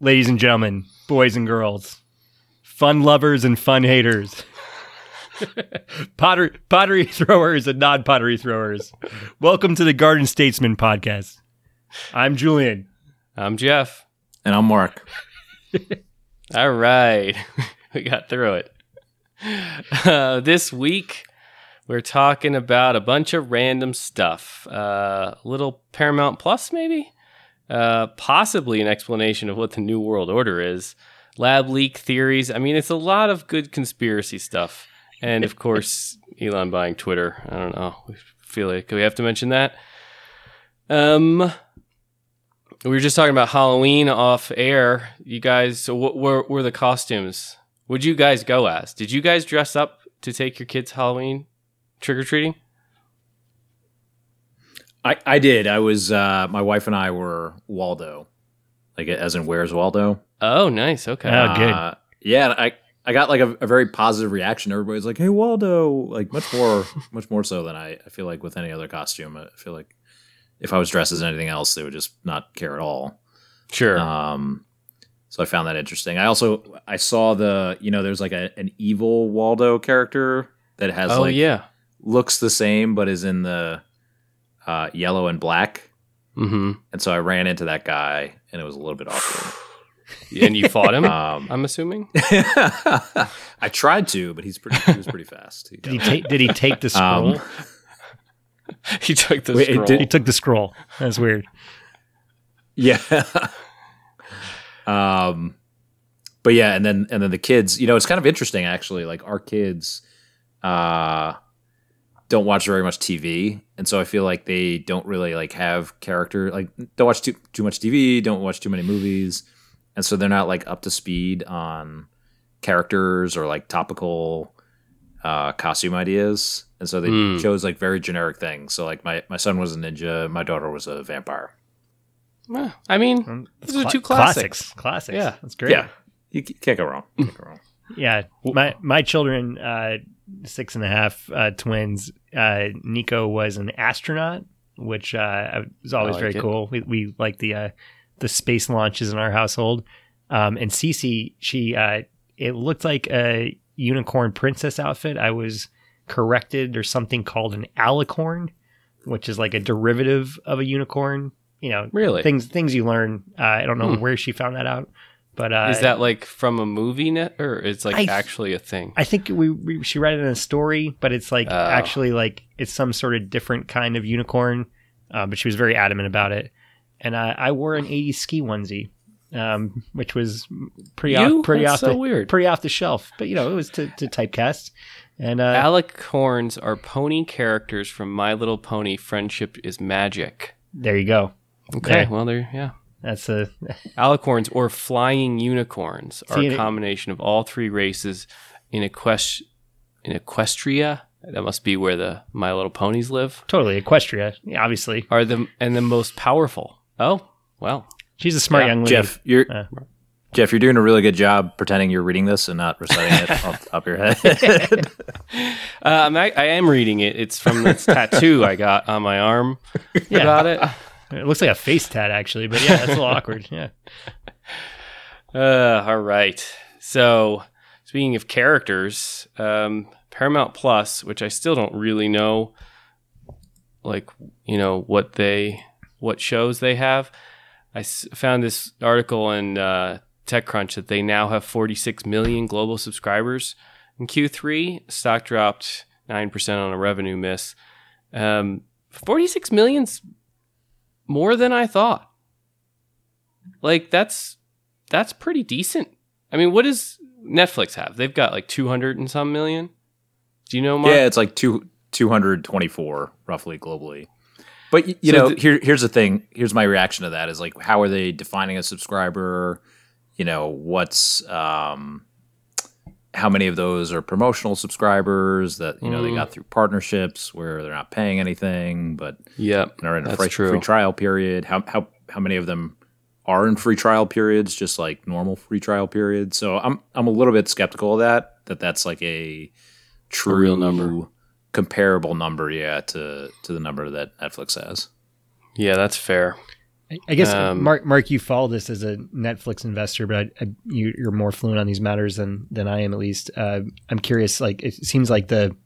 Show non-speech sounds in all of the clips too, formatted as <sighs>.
ladies and gentlemen, boys and girls, fun lovers and fun haters, Potter, <laughs> pottery <laughs> throwers and non pottery throwers. Welcome to the Garden Statesman podcast. I'm Julian. I'm Jeff. And I'm Mark. <laughs> All right. we got through it. Uh, this week, we're talking about a bunch of random stuff. Uh, little Paramount Plus, maybe? Uh, possibly an explanation of what the New World Order is. Lab leak theories. I mean, it's a lot of good conspiracy stuff. And of course, Elon buying Twitter. I don't know. We feel like we have to mention that. Um, we were just talking about Halloween off air. You guys, so what were, were the costumes? Would you guys go as? Did you guys dress up to take your kids Halloween trick or treating? I, I did. I was uh, my wife and I were Waldo, like as in Where's Waldo? Oh, nice. Okay. Oh, good. Uh, yeah, I I got like a, a, very positive reaction. Everybody's like, "Hey, Waldo!" Like much more, <laughs> much more so than I, I feel like with any other costume. I feel like if I was dressed as anything else, they would just not care at all. Sure. Um, so I found that interesting. I also I saw the you know there's like a, an evil Waldo character that has oh like yeah looks the same but is in the uh, yellow and black. Mm-hmm. And so I ran into that guy, and it was a little bit awkward. <sighs> and you fought him? Um, I'm assuming. <laughs> I tried to, but he's pretty. He was pretty fast. He Did he got- take? Did he take the scroll? Um, <laughs> he took the Wait, scroll. did- he took the scroll. That's weird. yeah. <laughs> um, but yeah, and then and then the kids. You know, it's kind of interesting actually. Like our kids, uh, don't watch very much TV, and so I feel like they don't really like have character. Like don't watch too too much TV. Don't watch too many movies, and so they're not like up to speed on characters or like topical uh, costume ideas. And so they Hmm. chose like very generic things. So like my my son was a ninja, my daughter was a vampire. Well, I mean, Um, those are two classics. Classics. Yeah. that's great. Yeah, you can't go wrong. Can't go wrong. Yeah, my my children, uh, six and a half uh, twins. Uh, Nico was an astronaut, which uh, was always like very it. cool. We, we like the uh, the space launches in our household. Um, and Cece, she uh, it looked like a unicorn princess outfit. I was corrected. There's something called an alicorn, which is like a derivative of a unicorn. You know, Really? things things you learn. Uh, I don't know Hmm. where she found that out, but uh, Is that like from a movie net or it's like actually a thing? I think we, we she read it in a story, but it's like Oh. actually like it's some sort of different kind of unicorn. Uh, but she was very adamant about it, and I, I wore an '80s ski onesie, um, which was pretty You? off, pretty That's off so the weird. pretty off the shelf. But you know, it was to, to typecast, and uh, Alicorns are pony characters from My Little Pony Friendship is Magic. there you go. Okay, There. well there yeah. That's a <laughs> Alicorns or flying unicorns are See, a combination of all three races in Equest- in Equestria. That must be where the My Little Ponies live. totally Equestria. Yeah, obviously, Are the and the most powerful. Oh well, she's a smart Yeah, young lady. Jeff, you're Uh. Jeff, you're doing a really good job pretending you're reading this and not reciting it off the top of your head. uh, <laughs> I'm, I, I am reading it. It's from this <laughs> tattoo I got on my arm. Yeah. About it. It looks like a face tat actually, but yeah, that's a little <laughs> awkward. Yeah. Uh, all right. So, speaking of characters, um, Paramount Plus, which I still don't really know, like you know what they what shows they have. I s- found this article in uh, TechCrunch that they now have 46 million global subscribers in Q3. Stock dropped nine percent on a revenue miss. Um, 46 million's more than I thought. Like that's that's pretty decent. I mean, what does Netflix have? They've got like 200 and some million. Do you know, Mark? yeah, it's like two two hundred twenty four roughly globally. But you So know, the- here here's the thing. Here's my reaction to that is like, how are they defining a subscriber? You know, what's um, how many of those are promotional subscribers that you know they Mm. got through partnerships where they're not paying anything, but Yep. are in a free, free trial period. How how how many of them are in free trial periods, just like normal free trial periods? So I'm I'm a little bit skeptical of that. That that's like a true real number. comparable number, yeah, to to the number that Netflix has. Yeah, that's fair. I guess Um, Mark, Mark, you follow this as a Netflix investor, but I, I, you, you're more fluent on these matters than than I am. At least, uh, I'm curious. Like, it seems like the,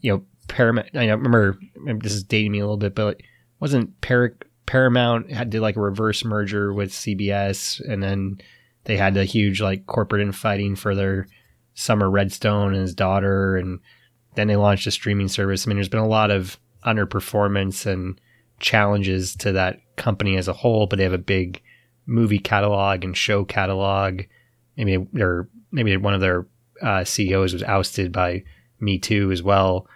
you know, Paramount. I know, remember this is dating me a little bit, but wasn't Par- Paramount had did like a reverse merger with CBS, and then they had a huge like corporate infighting for their Sumner Redstone and his daughter, and then they launched a streaming service. I mean, there's been a lot of underperformance and challenges to that company as a whole, but they have a big movie catalog and show catalog. Maybe they're maybe one of their uh, CEOs was ousted by Me Too as well.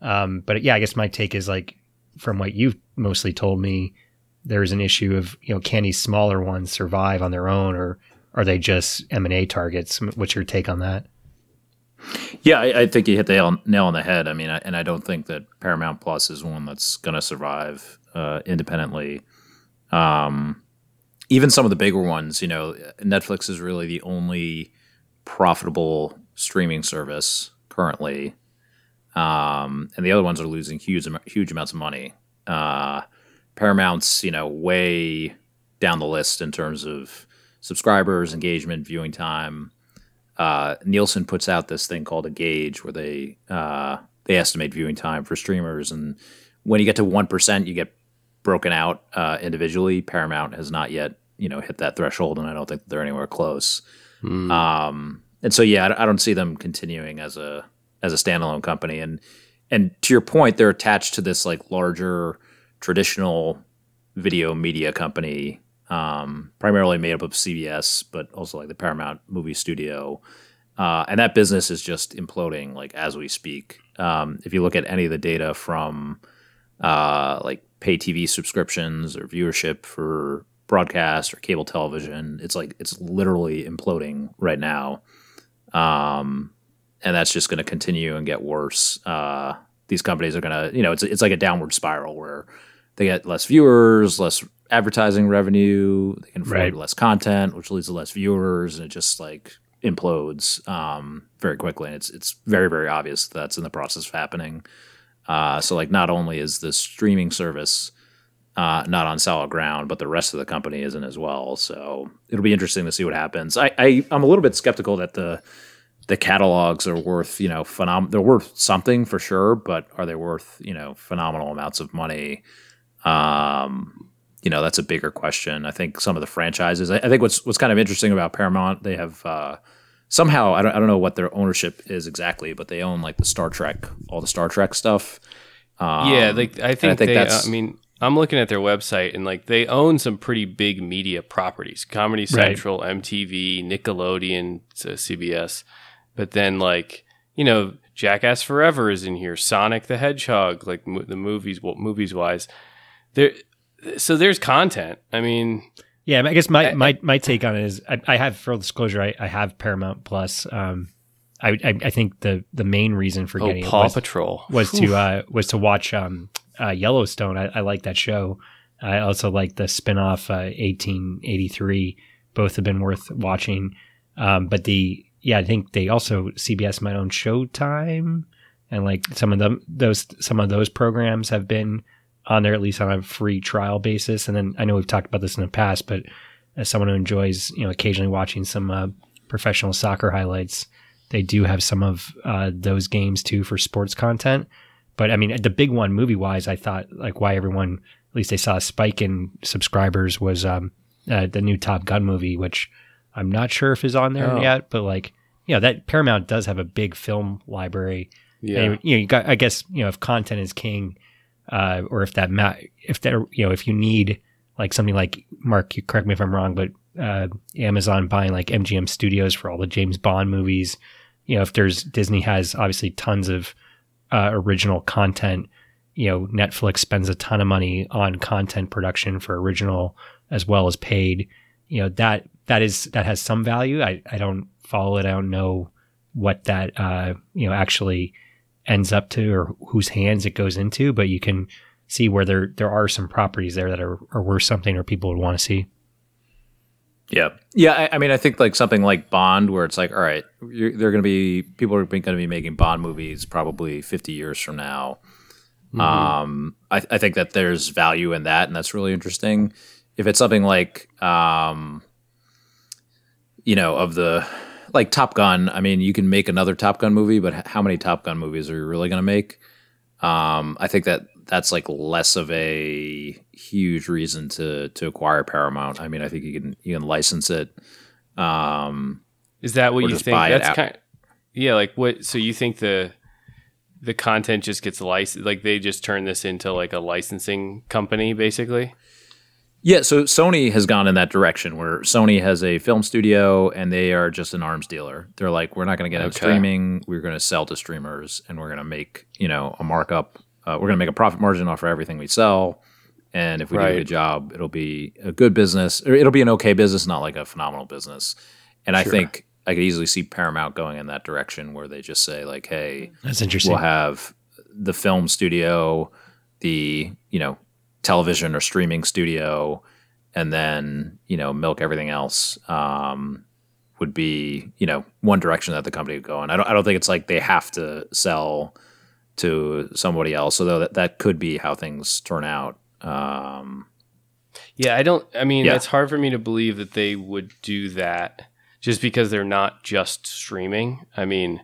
Um, but yeah, I guess my take is like from what you've mostly told me, there's an issue of you know can these smaller ones survive on their own, or are they just M and A targets? What's your take on that? Yeah, I, I think you hit the nail on the head. I mean, I, and I don't think that Paramount Plus is one that's going to survive uh, independently. Um, even some of the bigger ones, you know, Netflix is really the only profitable streaming service currently, um, and the other ones are losing huge huge amounts of money. Uh, Paramount's, you know, way down the list in terms of subscribers, engagement, viewing time. Uh, Nielsen puts out this thing called a gauge where they uh, they estimate viewing time for streamers, and when you get to one percent, you get broken out uh, individually. Paramount has not yet you know hit that threshold, and I don't think they're anywhere close. Mm. Um, and so yeah, I, I don't see them continuing as a as a standalone company. And and to your point, they're attached to this like larger traditional video media company um, primarily made up of CBS, but also like the Paramount Movie Studio. Uh, and that business is just imploding like as we speak. Um, if you look at any of the data from uh, like pay TV subscriptions or viewership for broadcast or cable television, it's like it's literally imploding right now. Um, and that's just going to continue and get worse. Uh, these companies are going to, you know, it's it's like a downward spiral where they get less viewers, less advertising revenue. They can afford right. less content, which leads to less viewers, and it just like implodes um, very quickly. And it's it's very very obvious that's in the process of happening. Uh, so like, not only is the streaming service uh, not on solid ground, but the rest of the company isn't as well. So it'll be interesting to see what happens. I, I am a little bit skeptical that the the catalogs are worth you know phenom- they're worth something for sure, but are they worth you know phenomenal amounts of money? Um, you know that's a bigger question. I think some of the franchises. I, I think what's what's kind of interesting about Paramount, they have uh, somehow I don't I don't know what their ownership is exactly, but they own like the Star Trek, all the Star Trek stuff. Um, yeah, they, I think, I think they. Uh, I mean, I'm looking at their website and like they own some pretty big media properties: Comedy Central, right. MTV, Nickelodeon, so CBS. But then like you know, Jackass Forever is in here, Sonic the Hedgehog, like mo- the movies, well, movies wise. There, so there's content. I mean, yeah, I guess my, my, my take on it is I, I have full disclosure. I, I have Paramount Plus. Um, I, I, I think the the main reason for oh, getting Paw it was, Patrol was to uh, was to watch um, uh, Yellowstone. I, I like that show. I also like the spinoff uh, 1883. Both have been worth watching. Um, but the yeah, I think they also CBS might own Showtime, and like some of them those some of those programs have been on there at least on a free trial basis. And then I know we've talked about this in the past, but as someone who enjoys, you know, occasionally watching some uh, professional soccer highlights, they do have some of uh, those games too for sports content. But I mean, the big one movie wise, I thought like why everyone, at least they saw a spike in subscribers was um, uh, the new Top Gun movie, which I'm not sure if is on there oh. yet, but like, you know, that Paramount does have a big film library. Yeah. And, you know, you got, I guess, you know, if content is king, uh, or if that ma- if that you know if you need like something like Mark, correct me if I'm wrong, but uh, Amazon buying like MGM Studios for all the James Bond movies. You know, if there's Disney has obviously tons of uh, original content. You know, Netflix spends a ton of money on content production for original as well as paid. You know that that is that has some value. I I don't follow it. I don't know what that uh, you know actually ends up to or whose hands it goes into, but you can see where there there are some properties there that are, are worth something or people would want to see. Yeah, yeah. I, I, mean, I think like something like Bond, where it's like, all right, they're going to be people are going to be making Bond movies probably fifty years from now. Mm-hmm. Um, I, I, think that there's value in that, and that's really interesting. if it's something like, um, you know, of the like Top Gun. I mean, you can make another Top Gun movie, but how many Top Gun movies are you really going to make? Um, I think that that's like less of a huge reason to to acquire Paramount. I mean, I think you can you can license it. Um, Is that what you think? That's kind. yeah, like what? So you think the the content just gets licensed? Like they just turn this into like a licensing company, basically? Yeah, so Sony has gone in that direction where Sony has a film studio and they are just an arms dealer. They're like, we're not going to get Okay. streaming. We're going to sell to streamers and we're going to make, you know, a markup. Uh, we're going to make a profit margin off of everything we sell. And if we do a good job, it'll be a good business or it'll be an okay business, not like a phenomenal business. And I think I could easily see Paramount going in that direction where they just say like, hey, That's interesting. we'll have the film studio, the you know television or streaming studio, and then you know milk everything else. Um, would be you know one direction that the company would go in. I don't I don't think it's like they have to sell to somebody else, although that that could be how things turn out. Um, Yeah, I don't. I mean, Yeah. it's hard for me to believe that they would do that just because they're not just streaming. I mean,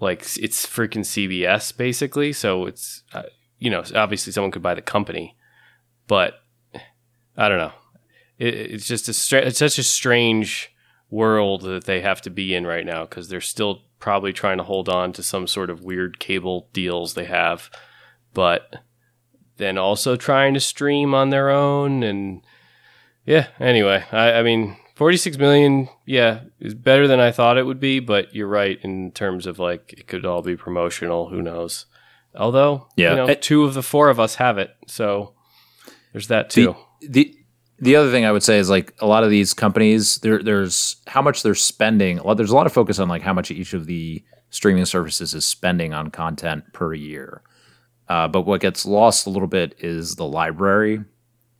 like it's freaking CBS basically, so it's uh, you know obviously someone could buy the company, but I don't know. It, it's just a stra- it's such a strange world that they have to be in right now because they're still probably trying to hold on to some sort of weird cable deals they have, but then also trying to stream on their own and yeah anyway i, I mean 46 million yeah is better than i thought it would be but you're right in terms of like it could all be promotional who knows although Yeah. you know, It- two of the four of us have it so there's that too the the other thing I would say is like a lot of these companies, there there's how much they're spending. A lot, there's a lot of focus on like how much each of the streaming services is spending on content per year. Uh, but what gets lost a little bit is the library,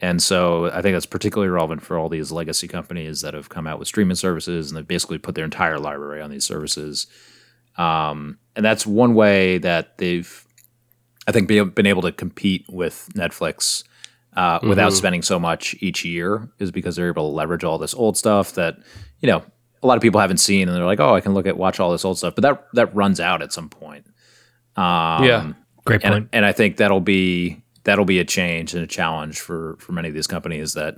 and so I think that's particularly relevant for all these legacy companies that have come out with streaming services and they've basically put their entire library on these services. Um, and that's one way that they've, I think, be, been able to compete with Netflix uh, without Mhm. spending so much each year is because they're able to leverage all this old stuff that you know a lot of people haven't seen, and they're like, oh, I can look at watch all this old stuff, but that that runs out at some point. Um, Yeah. Great point. and and I think that'll be that'll be a change and a challenge for for many of these companies that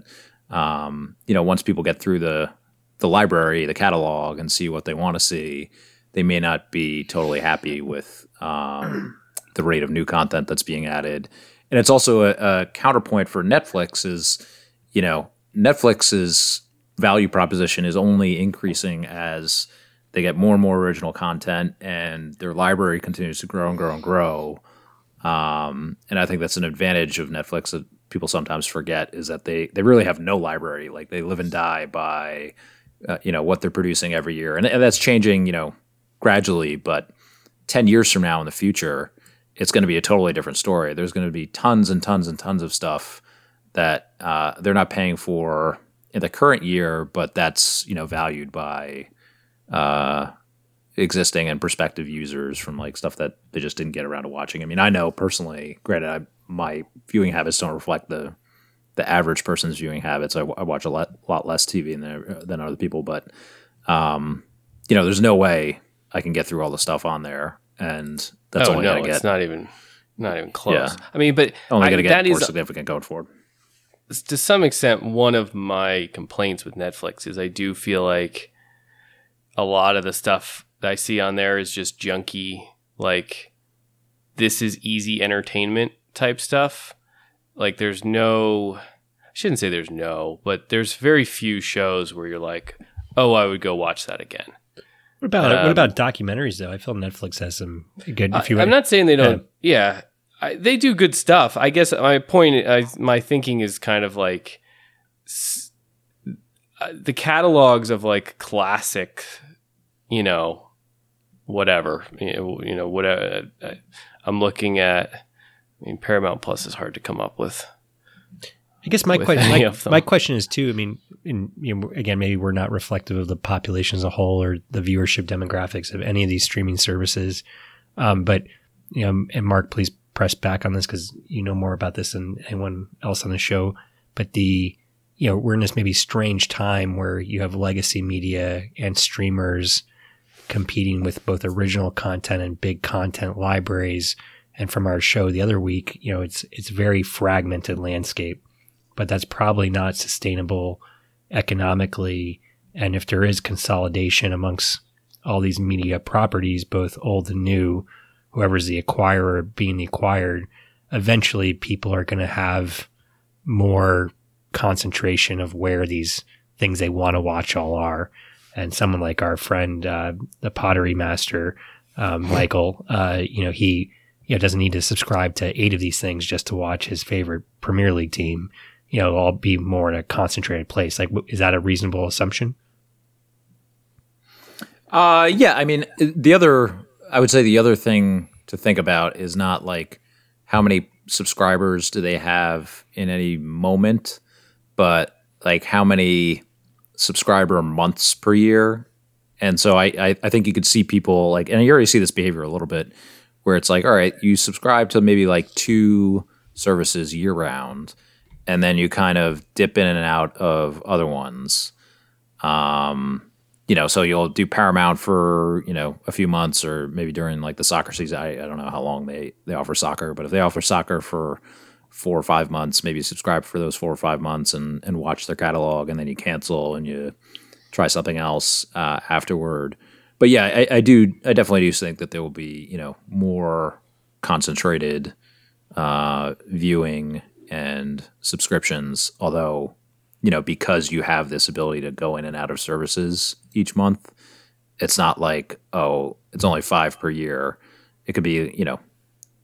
um, you know once people get through the the library, the catalog, and see what they want to see, they may not be totally happy with um, the rate of new content that's being added. And it's also a, a counterpoint for Netflix is, you know, Netflix's value proposition is only increasing as they get more and more original content and their library continues to grow and grow and grow. Um, and I think that's an advantage of Netflix that people sometimes forget is that they, they really have no library. Like they live and die by, uh, you know, what they're producing every year. And, and that's changing, you know, gradually, but 10 years from now in the future, it's going to be a totally different story. There's going to be tons and tons and tons of stuff that uh, they're not paying for in the current year, but that's you know valued by uh, existing and prospective users from like stuff that they just didn't get around to watching. I mean, I know personally, granted, I, my viewing habits don't reflect the the average person's viewing habits. I, I watch a lot, lot less TV than than other people, but um, you know, there's no way I can get through all the stuff on there, and that's oh only no going to it's not even not even close Yeah. i mean but only going to that get more is significant going forward. to some extent one of my complaints with Netflix is I do feel like a lot of the stuff that I see on there is just junky like this is easy entertainment type stuff. Like there's no I shouldn't say there's no, but there's very few shows where you're like, "Oh, I would go watch that again." What about Um, what about documentaries though? I feel Netflix has some good. If you I, am not saying they don't. Yeah, I, they do good stuff. I guess my point, I, my thinking is kind of like s- uh, the catalogs of like classic, you know, whatever, you know, you know whatever. uh, I'm looking at. I mean, Paramount Plus is hard to come up with. I guess my question, my, my question is too. I mean, in, you know, again, maybe we're not reflective of the population as a whole or the viewership demographics of any of these streaming services. Um, but you know, and Mark, please press back on this because you know more about this than anyone else on the show. But the you know, we're in this maybe strange time where you have legacy media and streamers competing with both original content and big content libraries. And from our show the other week, you know, it's it's very fragmented landscape, but that's probably not sustainable economically. And if there is consolidation amongst all these media properties, both old and new, whoever's the acquirer being acquired, eventually people are going to have more concentration of where these things they want to watch all are. And someone like our friend, uh, the pottery master, um, Michael, uh, you know, he you know, doesn't need to subscribe to eight of these things just to watch his favorite Premier League team. You know, all be more in a concentrated place. Like, is that a reasonable assumption? Uh, yeah. I mean, the other, I would say the other thing to think about is not like how many subscribers do they have in any moment, but like how many subscriber months per year. And so I, I, I think you could see people like, and you already see this behavior a little bit where it's like, all right, you subscribe to maybe like two services year round, and then you kind of dip in and out of other ones. Um, you know, so you'll do Paramount for you know a few months, or maybe during like the soccer season. I, I don't know how long they they offer soccer, but if they offer soccer for four or five months, maybe subscribe for those four or five months and and watch their catalog, and then you cancel and you try something else uh, afterward. But yeah, I, I, do. I definitely do think that there will be you know more concentrated uh, viewing and subscriptions. Although you know because you have this ability to go in and out of services each month, it's not like oh it's only five per year. It could be you know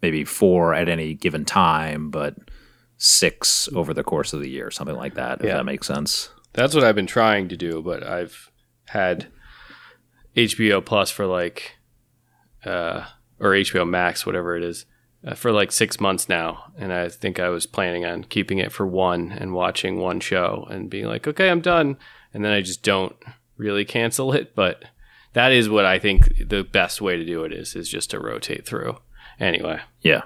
maybe four at any given time, but six over the course of the year, something like that. If yeah. that makes sense. That's what I've been trying to do, but I've had HBO Plus for like, uh, or HBO Max, whatever it is, uh, for like six months now, and I think I was planning on keeping it for one and watching one show and being like, okay, I'm done, and then I just don't really cancel it. But that is what I think the best way to do it is is just to rotate through. Anyway, yeah,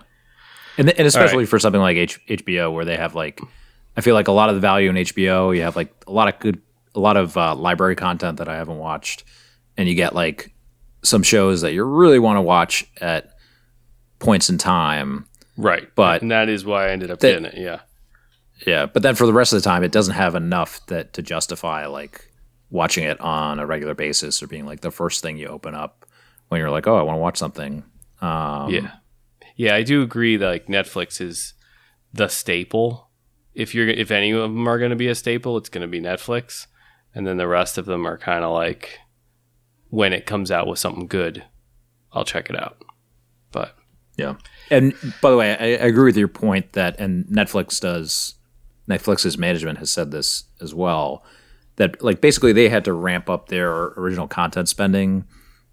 and and especially right. for something like H- HBO where they have like, I feel like a lot of the value in HBO, you have like a lot of good, a lot of uh, library content that I haven't watched, and you get like some shows that you really want to watch at points in time. Right. But and that is why I ended up that, getting it. Yeah. Yeah, but then for the rest of the time, it doesn't have enough that to justify like watching it on a regular basis or being like the first thing you open up when you're like, oh, I want to watch something. Um, yeah, yeah, I do agree that like Netflix is the staple. If you're if any of them are going to be a staple, it's going to be Netflix, and then the rest of them are kind of like when it comes out with something good, I'll check it out. But yeah, and by the way, I, I agree with your point that and Netflix does Netflix's management has said this as well that like basically they had to ramp up their original content spending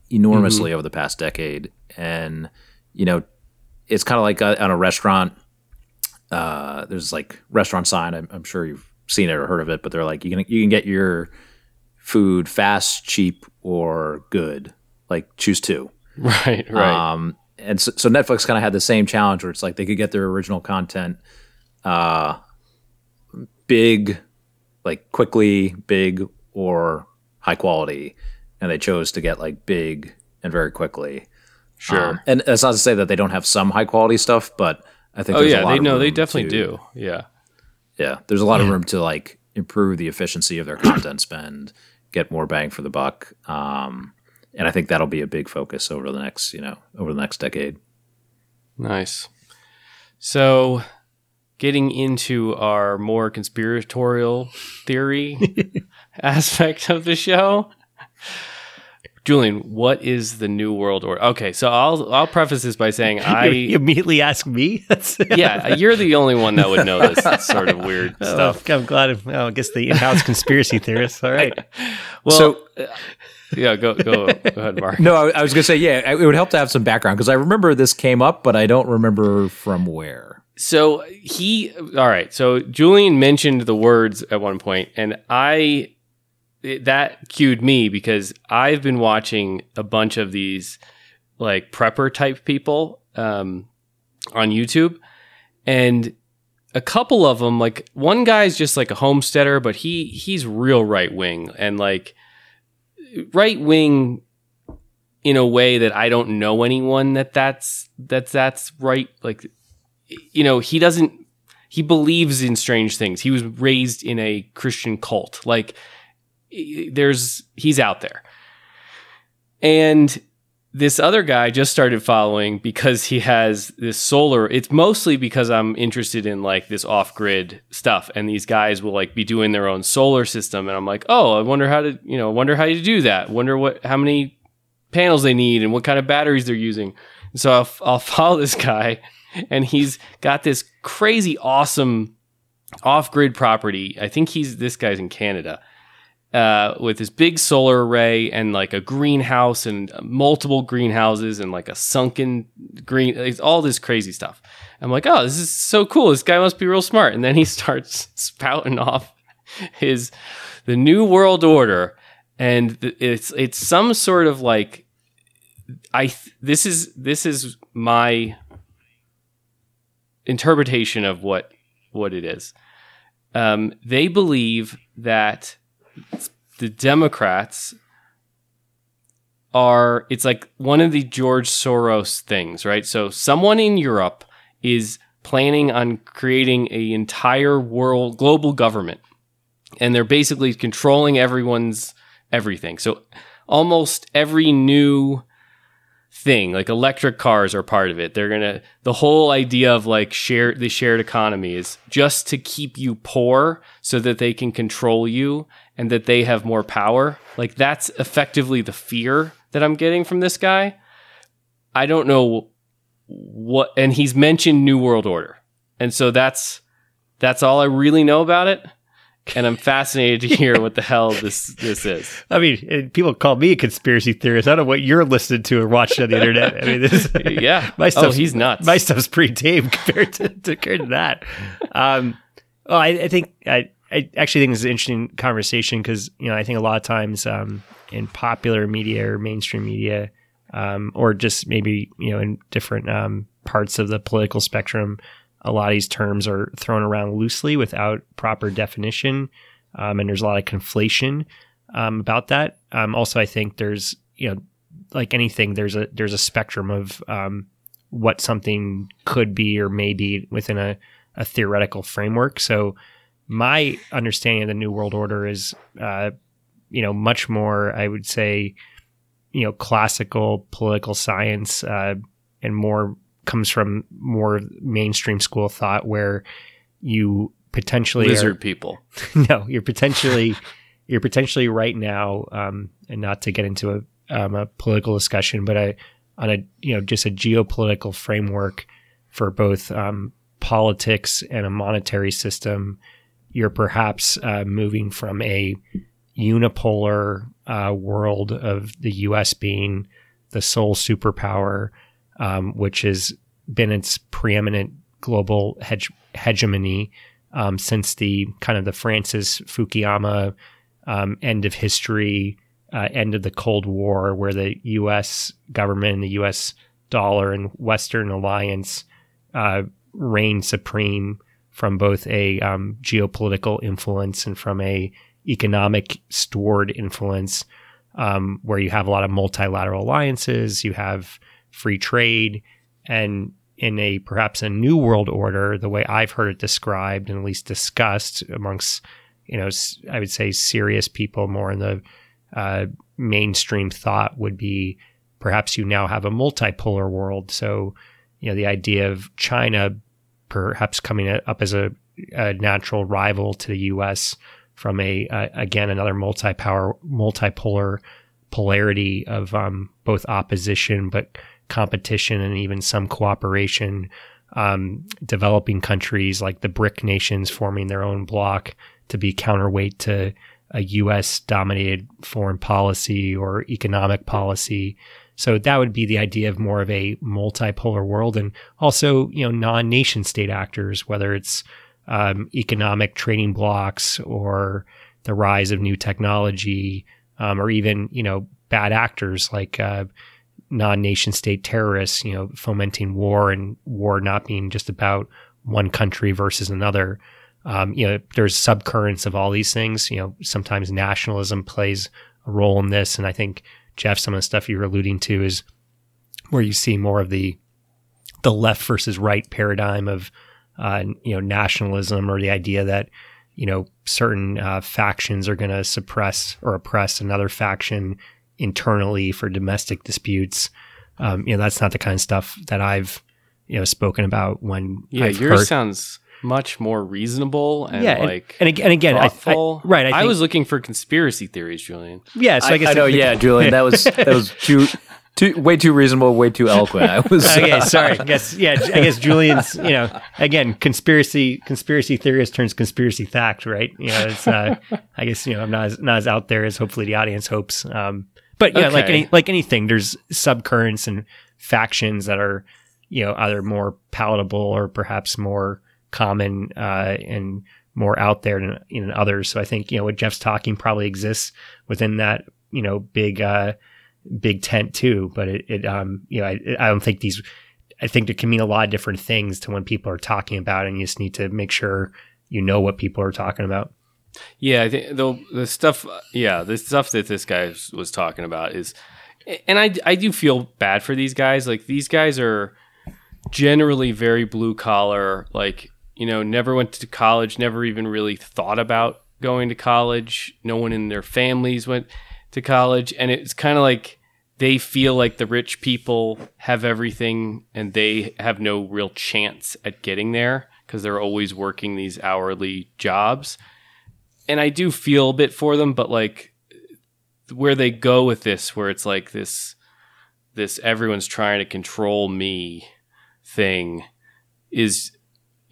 enormously mm-hmm. over the past decade. And you know it's kind of like a, on a restaurant uh, there's like restaurant sign. I'm, I'm, sure you've seen it or heard of it but they're like you can you can get your food fast cheap or good. Like choose two. <laughs> Right right. Um, and so, so netflix kind of had the same challenge where it's like they could get their original content uh, big like quickly big or high quality and they chose to get like big and very quickly. Sure. Um, and that's not to say that they don't have some high quality stuff, but I think oh yeah, they know they definitely to, do. Yeah, yeah. There's a lot of room to like improve the efficiency of their content spend, get more bang for the buck, um, and I think that'll be a big focus over the next you know over the next decade. Nice. So, getting into our more conspiratorial theory <laughs> aspect of the show. Julian, what is the new world order? Okay, so I'll I'll preface this by saying <laughs> I you immediately ask me. <laughs> yeah, you're the only one that would know this sort of weird oh, stuff. I'm glad. Of, oh, I guess the in-house conspiracy theorists. All right. Well, so uh, yeah, go go go ahead, Mark. No, I, I was going to say yeah, it would help to have some background because I remember this came up, but I don't remember from where. So he, all right. So Julian mentioned the words at one point, and I it, that cued me because I've been watching a bunch of these like prepper type people um, on YouTube, and a couple of them, like one guy's just like a homesteader, but he he's real right wing and like right wing in a way that I don't know anyone that that's that's that's right. Like, you know, he doesn't. He believes in strange things. He was raised in a Christian cult. Like, there's he's out there, and this other guy just started following because he has this solar it's mostly because i'm interested in like this off-grid stuff and these guys will like be doing their own solar system and i'm like oh i wonder how to you know wonder how you do that. Wonder what how many panels they need and what kind of batteries they're using. And so I'll, I'll <laughs> follow this guy and he's got this crazy awesome off-grid property. I think he's this guy's in canada uh, with this big solar array and like a greenhouse and multiple greenhouses and like a sunken green, it's all this crazy stuff. I'm like, oh, this is so cool. This guy must be real smart. And then he <laughs> starts spouting off his the new world order, and it's it's some sort of like I this is this is my interpretation of what what it is. Um, they believe that the Democrats are it's like one of the George Soros things, right? So someone in Europe is planning on creating a entire world global government and they're basically controlling everyone's everything. So almost every new thing like electric cars are part of it they're gonna the whole idea of like share the shared economy is just to keep you poor so that they can control you and that they have more power like that's effectively the fear that i'm getting from this guy i don't know what and he's mentioned new world order and so that's that's all i really know about it and I'm fascinated to hear what the hell this this is. <laughs> I mean, people call me a conspiracy theorist. I don't know what you're listening to or watching on the internet. I mean, this, <laughs> yeah, <laughs> my stuff. Oh, he's nuts. My stuff's pretty tame compared to, to compared to that. Um, well, I, I think I, I actually think this is an interesting conversation because you know I think a lot of times um, in popular media or mainstream media, um, or just maybe you know in different um, parts of the political spectrum a lot of these terms are thrown around loosely without proper definition, um, and there's a lot of conflation um, about that. Um, also, I think there's you know, like anything, there's a there's a spectrum of what something could be or may be within a, a theoretical framework. So, my understanding of the New World Order is, uh, you know, much more, I would say, you know, classical political science uh, and more comes from more mainstream school thought where you potentially lizard are, people. <laughs> no, you're potentially <laughs> you're potentially right now, um, and not to get into a, um, a political discussion, but on a you know just a geopolitical framework for both um, politics and a monetary system. You're perhaps uh, moving from a unipolar uh, world of the U.S. being the sole superpower um, which has been its preeminent global hege- hegemony um, since the kind of the Francis Fukuyama um, end of history, uh, end of the Cold War, where the U.S. government and the U.S. dollar and Western alliance uh, reigned supreme from both a um, geopolitical influence and from a economic stored influence, um, where you have a lot of multilateral alliances, you have free trade, and in a perhaps a new world order, the way I've heard it described and at least discussed amongst, you know, I would say serious people more in the uh, mainstream thought would be perhaps you now have a multipolar world. So, you know, the idea of China perhaps coming up as a, a natural rival to the U.S. from a uh, again another multi-power multipolar polarity of um, both opposition, but competition and even some cooperation. Um, developing countries like the BRIC nations forming their own bloc to be counterweight to a U.S. dominated foreign policy or economic policy. So that would be the idea of more of a multipolar world, and also you know non-nation state actors, whether it's um, economic trading blocks or the rise of new technology, um, or even you know bad actors like uh, non-nation state terrorists, you know, fomenting war and war not being just about one country versus another. Um, you know, there's subcurrents of all these things. You know, sometimes nationalism plays a role in this, and I think Jeff, some of the stuff you're alluding to is where you see more of the the left versus right paradigm of uh, you know nationalism or the idea that you know certain uh, factions are going to suppress or oppress another faction internally for domestic disputes. Um, you know that's not the kind of stuff that I've you know spoken about when yeah I've yours heard. sounds much more reasonable and yeah, like and, ag- and again, I, I, thoughtful. right? I, I, was looking for conspiracy theories, Julian. yeah. So I, I, guess I know, the- yeah, Julian, that was that was <laughs> too, too way too reasonable, way too eloquent. I was okay, sorry. I guess yeah. I guess Julian's. You know, again, conspiracy conspiracy theorist turns conspiracy fact, right? You know, it's. Uh, I guess you know I'm not as, not as out there as hopefully the audience hopes. Um, but yeah, like any like anything, there's subcurrents and factions that are you know either more palatable or perhaps more common uh, and more out there than, than others. So I think you know what Jeff's talking probably exists within that you know big. Uh, big tent too. But it, it um, you know, I, I don't think these. I think it can mean a lot of different things to when people are talking about, it, and you just need to make sure you know what people are talking about. Yeah, I think the the stuff. Yeah, the stuff that this guy was talking about is, and I I do feel bad for these guys. Like these guys are generally very blue collar. Like you know, never went to college, never even really thought about going to college. No one in their families went to college, and it's kind of like they feel like the rich people have everything and they have no real chance at getting there because they're always working these hourly jobs and I do feel a bit for them, but like where they go with this, where it's like this, this everyone's trying to control me thing, is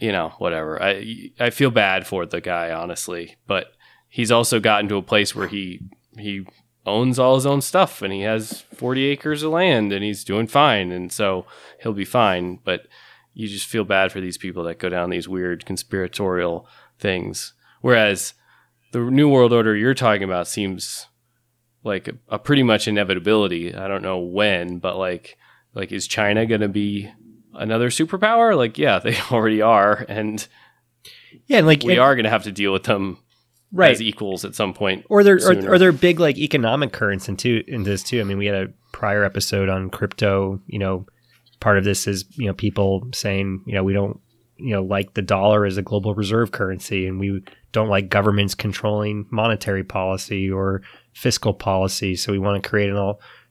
you know whatever. I I feel bad for the guy honestly, but he's also gotten to a place where he he owns all his own stuff and he has 40 acres of land and he's doing fine and so he'll be fine but you just feel bad for these people that go down these weird conspiratorial things whereas the new world order you're talking about seems like a, a pretty much inevitability. I don't know when, but like like is China going to be another superpower? Like yeah, they <laughs> already are and Yeah, and like we and- are going to have to deal with them right. as equals at some point. or there sooner. are, are there big like economic currents into in this too. I mean, we had a prior episode on crypto. You know, part of this is you know people saying you know we don't you know like the dollar as a global reserve currency, and we don't like governments controlling monetary policy or fiscal policy. So we want to create an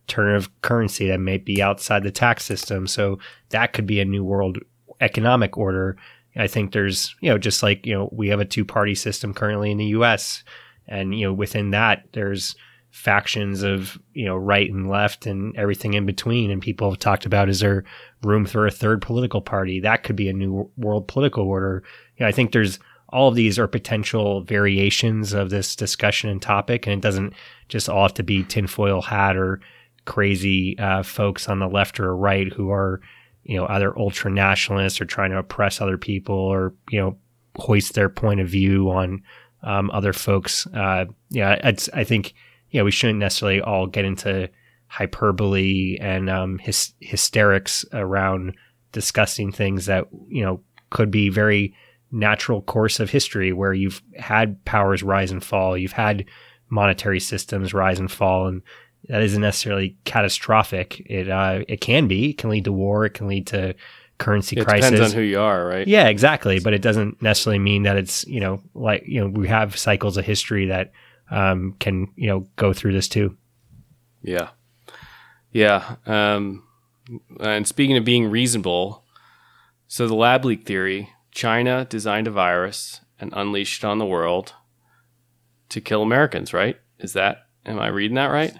alternative currency that may be outside the tax system. So that could be a new world economic order. I think there's, you know, just like, you know, we have a two party system currently in the US. And, you know, within that, there's factions of, you know, right and left and everything in between. And people have talked about is there room for a third political party? That could be a new world political order. You know, I think there's all of these are potential variations of this discussion and topic. And it doesn't just all have to be tinfoil hat or crazy uh, folks on the left or right who are, you know, either ultra nationalists or trying to oppress other people or, you know, hoist their point of view on um, other folks. Uh, yeah, I think, you know, we shouldn't necessarily all get into hyperbole and um, hys- hysterics around discussing things that, you know, could be very natural course of history where you've had powers rise and fall, you've had monetary systems rise and fall, and that isn't necessarily catastrophic. It uh, it can be. It can lead to war. It can lead to currency It crisis. depends on who you are, right? Yeah, exactly. But it doesn't necessarily mean that it's you know like you know we have cycles of history that um, can you know go through this too. Yeah. Yeah. Um, and speaking of being reasonable, so the lab leak theory China designed a virus and unleashed it on the world to kill Americans, right? Is that, am I reading that right?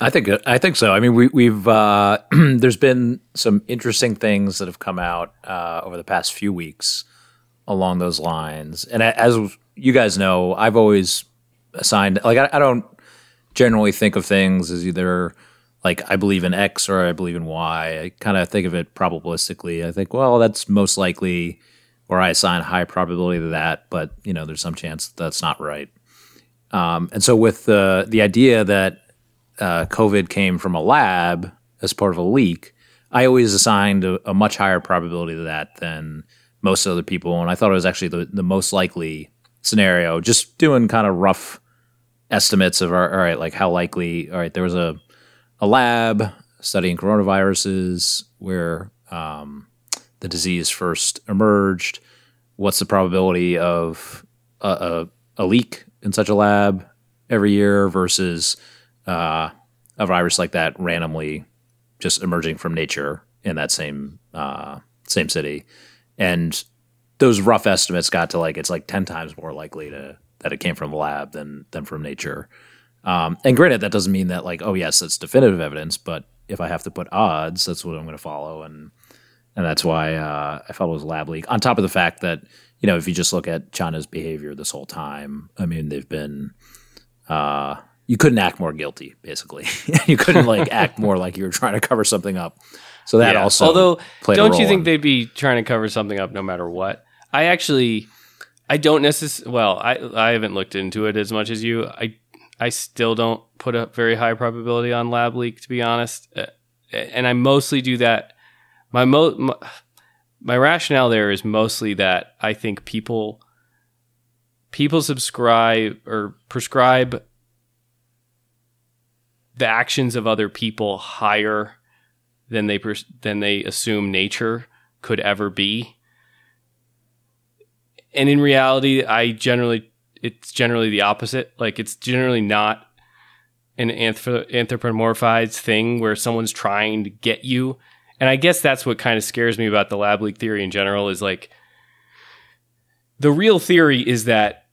I think I think so. I mean, we, we've uh, <clears throat> there's been some interesting things that have come out uh, over the past few weeks along those lines. And as you guys know, I've always assigned like I, I don't generally think of things as either like I believe in X or I believe in Y. I kind of think of it probabilistically. I think, well, that's most likely, or I assign high probability to that, but you know, there's some chance that that's not right. Um, and so with the the idea that uh, COVID came from a lab as part of a leak, I always assigned a, a much higher probability to that than most other people, and I thought it was actually the, the most likely scenario. Just doing kind of rough estimates of our, all right, like how likely. All right, there was a a lab studying coronaviruses where um, the disease first emerged. What's the probability of a, a, a leak in such a lab every year versus uh, a virus like that randomly just emerging from nature in that same uh, same city, and those rough estimates got to like it's like ten times more likely to that it came from a lab than than from nature. Um, and granted, that doesn't mean that like oh yes, it's definitive evidence, but if I have to put odds, that's what I'm going to follow, and and that's why uh, I it was lab leak. On top of the fact that you know if you just look at China's behavior this whole time, I mean they've been uh, you couldn't act more guilty, basically. <laughs> you couldn't like <laughs> act more like you were trying to cover something up. So that Yeah. also Although, don't you think in- they'd be trying to cover something up no matter what? I actually, I don't necessarily. Well, I I haven't looked into it as much as you. I I still don't put a very high probability on lab leak, to be honest. Uh, and I mostly do that. My mo my, my rationale there is mostly that I think people people subscribe or prescribe the actions of other people higher than they than they assume nature could ever be. And in reality, I generally it's generally the opposite. Like it's generally not an anthrop- anthropomorphized thing where someone's trying to get you. And I guess that's what kind of scares me about the lab leak theory in general is like the real theory is that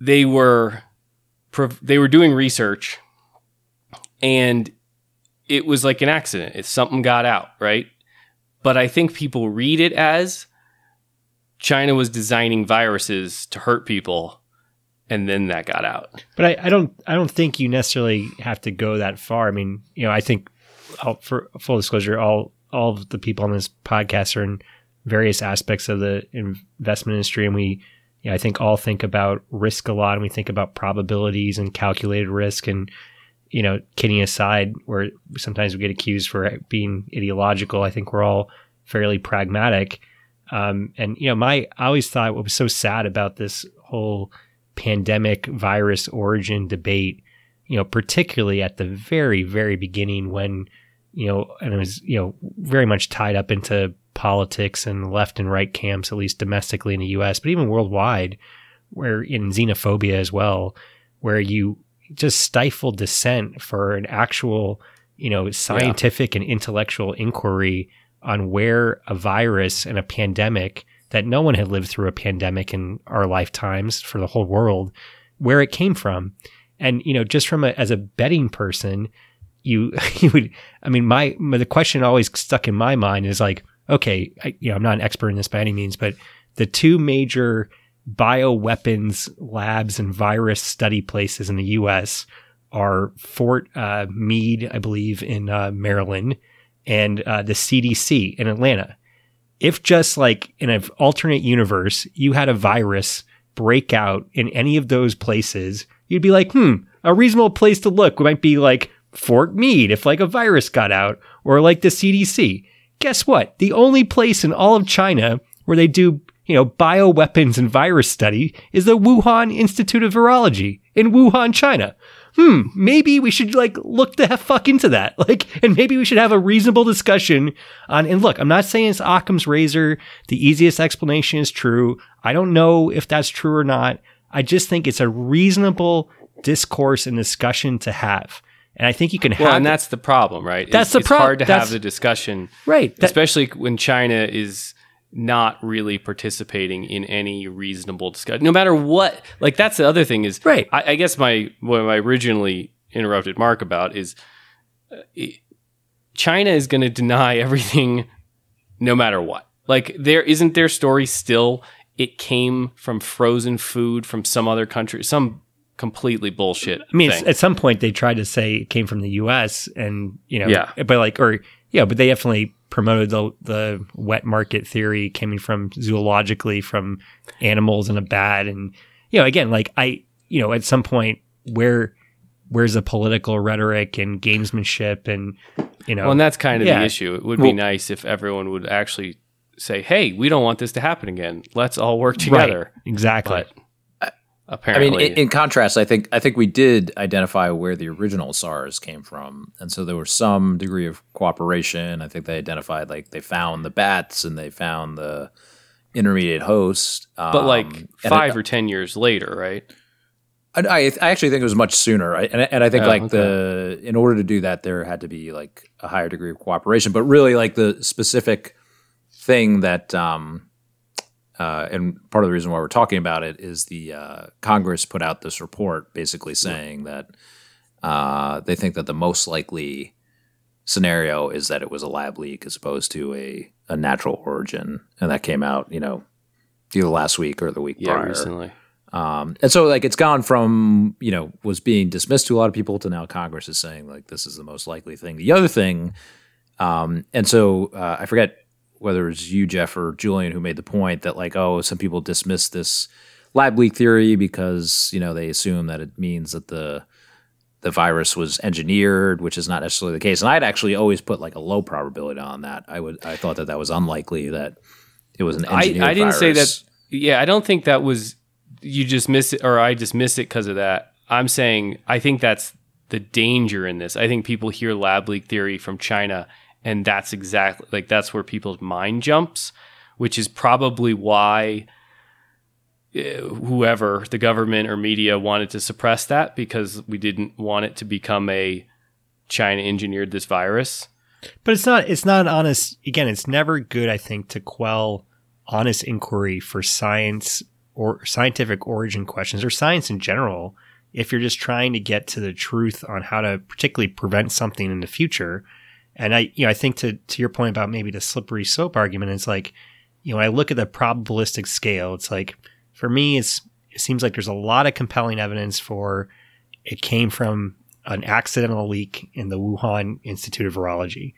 they were they were doing research and it was like an accident. If something got out, right? But I think people read it as China was designing viruses to hurt people, and then that got out. But I, I don't I don't think you necessarily have to go that far. I mean, you know, I think I'll, for full disclosure, all all of the people on this podcast are in various aspects of the investment industry, and we, you know, I think all think about risk a lot, and we think about probabilities and calculated risk, and you know, kidding aside, where sometimes we get accused for being ideological, I think we're all fairly pragmatic. Um, and you know, my I always thought what was so sad about this whole pandemic virus origin debate, you know, particularly at the very, very beginning when, you know, and it was, you know, very much tied up into politics and left and right camps, at least domestically in the US, but even worldwide, where in xenophobia as well, where you just stifle dissent for an actual, you know, scientific and intellectual inquiry on where a virus and a pandemic that no one had lived through a pandemic in our lifetimes for the whole world, where it came from. And, you know, just from a, as a betting person, you, <laughs> you would, I mean, my, my, the question always stuck in my mind is like, okay, I, you know, I'm not an expert in this by any means, but the two major bioweapons labs and virus study places in the U.S. are Fort uh, Meade, I believe, in uh, Maryland, and uh, the CDC in Atlanta. If just like in an alternate universe, you had a virus break out in any of those places, you'd be like, hmm, a reasonable place to look might be like Fort Meade if like a virus got out, or like the CDC. Guess what? The only place in all of China where they do you know, bioweapons and virus study is the Wuhan Institute of Virology in Wuhan, China. Hmm, maybe we should like look the fuck into that. <laughs> Like, and maybe we should have a reasonable discussion on, and look, I'm not saying it's Occam's razor. The easiest explanation is true. I don't know if that's true or not. I just think it's a reasonable discourse and discussion to have. And I think you can Well, have and that's the problem, right? That's it's, the it's hard to have the discussion, right. That- especially when China is not really participating in any reasonable discussion, no matter what. Like that's the other thing is, Right. I, I guess my what I originally interrupted Mark about is uh, it- China is going to deny <laughs> everything, no matter what. Like there isn't their story still. It came from frozen food from some other country, some completely bullshit. I mean, at some point they tried to say it came from the U.S. and you know, Yeah. but like, or yeah, but they definitely promoted the the wet market theory coming from zoologically from animals in a bad, and you know, again, like I, you know, at some point where where's the political rhetoric and gamesmanship and you know Well, and that's kind of Yeah. the issue. It would be nice if everyone would actually say, "Hey, we don't want this to happen again. Let's all work together." exactly. But I mean, in, in contrast, I think I think we did identify where the original SARS came from, and so there was some degree of cooperation. I think they identified like they found the bats and they found the intermediate host. but like um, five I, or ten years later, right? I, I actually think it was much sooner, I, and, I- and I think Oh, like the in order to do that, there had to be like a higher degree of cooperation. But really, like the specific thing that um, uh, and part of the reason why we're talking about it is the uh, Congress put out this report basically saying that uh, they think that the most likely scenario is that it was a lab leak as opposed to a, a natural origin, and that came out, you know, either last week or the week Yeah, prior. recently. Um, and so like it's gone from, you know, was being dismissed to a lot of people to now Congress is saying like this is the most likely thing. The other thing, um, and so uh, I forget whether it was you, Jeff, or Julian who made the point that like, oh, some people dismiss this lab leak theory because, you know, they assume that it means that the the virus was engineered, which is not necessarily the case. And I'd actually always put like a low probability on that. I would I thought that that was unlikely that it was an I, engineered I didn't say that. Yeah, I don't think that was you just miss it, or I just miss it because of that. I'm saying I think that's the danger in this. I think people hear lab leak theory from China, and that's exactly like that's where people's mind jumps, which is probably why uh, whoever the government or media wanted to suppress that because we didn't want it to become a China engineered this virus. But it's not it's not honest again, it's never good, I think, to quell honest inquiry for science or scientific origin questions or science in general if you're just trying to get to the truth on how to particularly prevent something in the future. And I you know, I think to to your point about maybe the slippery slope argument, it's like, you know, I look at the probabilistic scale, it's like for me it's it seems like there's a lot of compelling evidence for it came from an accidental leak in the Wuhan Institute of Virology.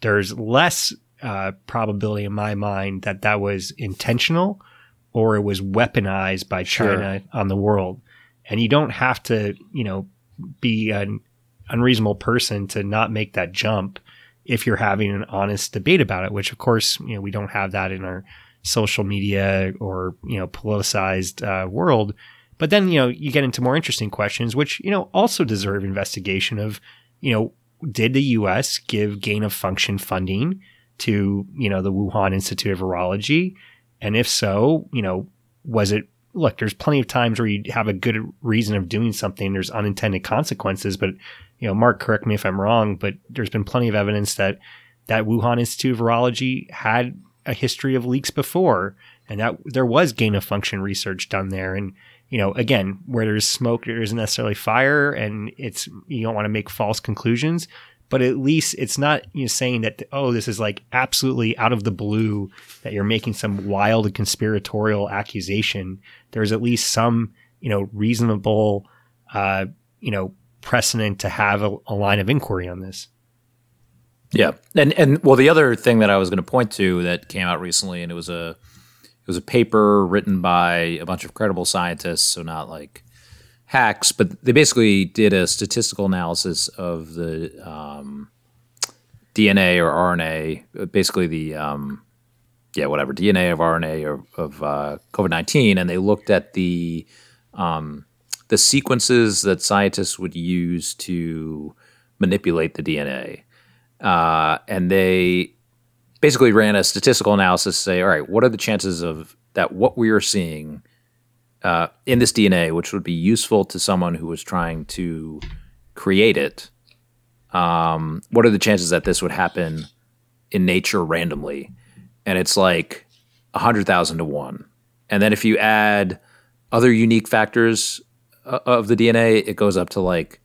There's less uh, probability in my mind that that was intentional or it was weaponized by Sure. China on the world. And you don't have to, you know, be an unreasonable person to not make that jump if you're having an honest debate about it, which of course, you know, we don't have that in our social media or, you know, politicized uh, world. But then, you know, you get into more interesting questions, which, you know, also deserve investigation of, you know, did the US give gain of function funding to, you know, the Wuhan Institute of Virology? And if so, you know, was it, look, there's plenty of times where you have a good reason of doing something, there's unintended consequences. But, you know, Mark, correct me if I'm wrong, but there's been plenty of evidence that that Wuhan Institute of Virology had a history of leaks before and that there was gain of function research done there. And, you know, again, where there's smoke, there isn't necessarily fire, and it's you don't want to make false conclusions. But at least it's not you know, saying that oh, this is like absolutely out of the blue that you're making some wild conspiratorial accusation. There's at least some you know reasonable uh, you know precedent to have a, a line of inquiry on this. Yeah, and and well, the other thing that I was going to point to that came out recently, and it was a it was a paper written by a bunch of credible scientists, so not like hacks, but they basically did a statistical analysis of the um, DNA or RNA, basically the um, yeah whatever DNA of RNA or of uh, COVID nineteen, and they looked at the um, the sequences that scientists would use to manipulate the DNA uh, and they basically ran a statistical analysis to say, all right, what are the chances of that what we are seeing uh, in this DNA, which would be useful to someone who was trying to create it? Um, what are the chances that this would happen in nature randomly? And it's like a hundred thousand to one. And then if you add other unique factors of the DNA, it goes up to like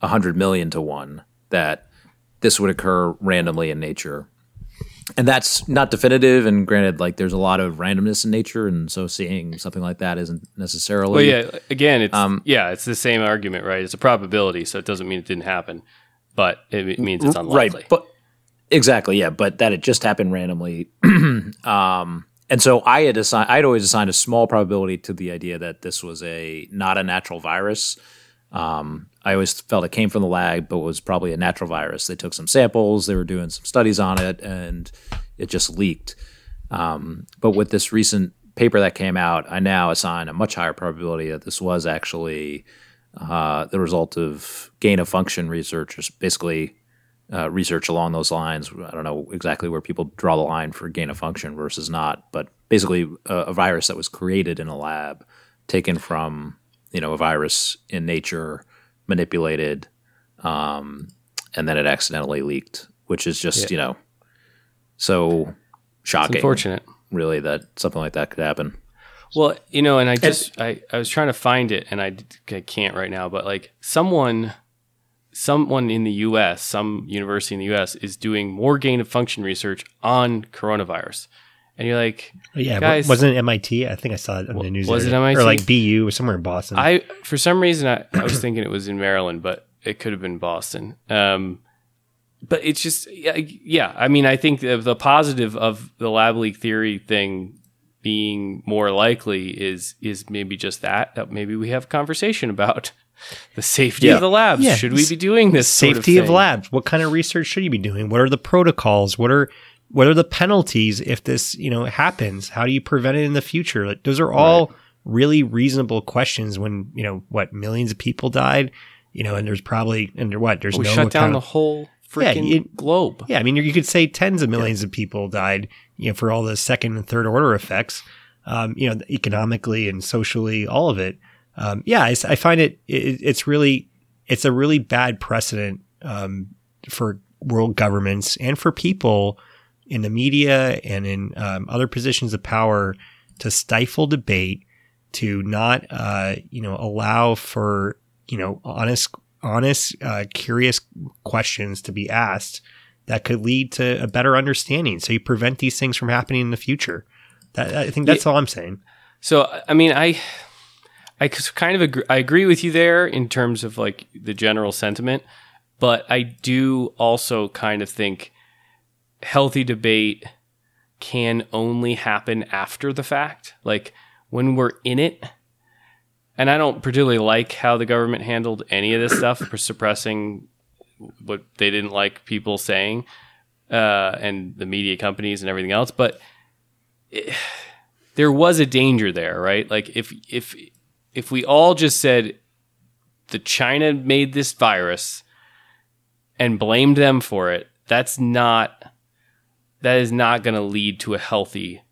a hundred million to one that this would occur randomly in nature. And that's not definitive. And granted, like there's a lot of randomness in nature, and so seeing something like that isn't necessarily. Well, yeah. Again, it's Um, yeah, it's the same argument, right? It's a probability, so it doesn't mean it didn't happen, but it, it means it's unlikely. Right, but exactly, yeah, but that it just happened randomly. <clears throat> um, and so I had assigned, I'd always assigned a small probability to the idea that this was a not a natural virus, Um, I always felt it came from the lab, but was probably a natural virus. They took some samples, they were doing some studies on it, and it just leaked. Um, but with this recent paper that came out, I now assign a much higher probability that this was actually uh, the result of gain of function researchers, basically uh, research along those lines. I don't know exactly where people draw the line for gain of function versus not, but basically a, a virus that was created in a lab, taken from you know a virus in nature, manipulated, um, and then it accidentally leaked, which is just Yeah. you know so shocking. unfortunate. really, that something like that could happen. Well, you know, and I just I, I was trying to find it and I, I can't right now, but like someone someone in the US, some university in the US is doing more gain of function research on coronavirus. And you're like, Oh, yeah, Guys- wasn't it MIT? I think I saw it on the news. was it. MIT? or like BU or somewhere in Boston? I for some reason I, I was thinking it was in Maryland, but it could have been Boston. Um, but it's just yeah, yeah. I mean, I think the, the positive of the lab leak theory thing being more likely is is maybe just that that maybe we have a conversation about the safety Yeah. of the labs. Yeah. Should we be doing this sort Safety of, thing? labs. What kind of research should you be doing? What are the protocols? What are what are the penalties if this you know happens? How do you prevent it in the future? Like, those are all really reasonable questions. When you know what millions of people died, you know, and there's probably and what there's We no shut down kind the whole freaking you- globe. Yeah, I mean, you could say tens of millions of people died, you know, for all the second and third order effects, um, you know, economically and socially, all of it. Um, yeah, I find it, it, it's really, it's a really bad precedent um, for world governments and for people in the media and in um, other positions of power to stifle debate, to not, uh, you know, allow for, you know, honest, honest, uh, curious questions to be asked that could lead to a better understanding. So you prevent these things from happening in the future. That, I think that's all I'm saying. So I mean, I I kind of agree, I agree with you there in terms of like the general sentiment, but I do also kind of think healthy debate can only happen after the fact. Like when we're in it, and I don't particularly like how the government handled any of this stuff for suppressing what they didn't like people saying, uh, and the media companies and everything else, but there was a danger there, right? Like if if if we all just said the China made this virus and blamed them for it, that's not that is not going to lead to a healthy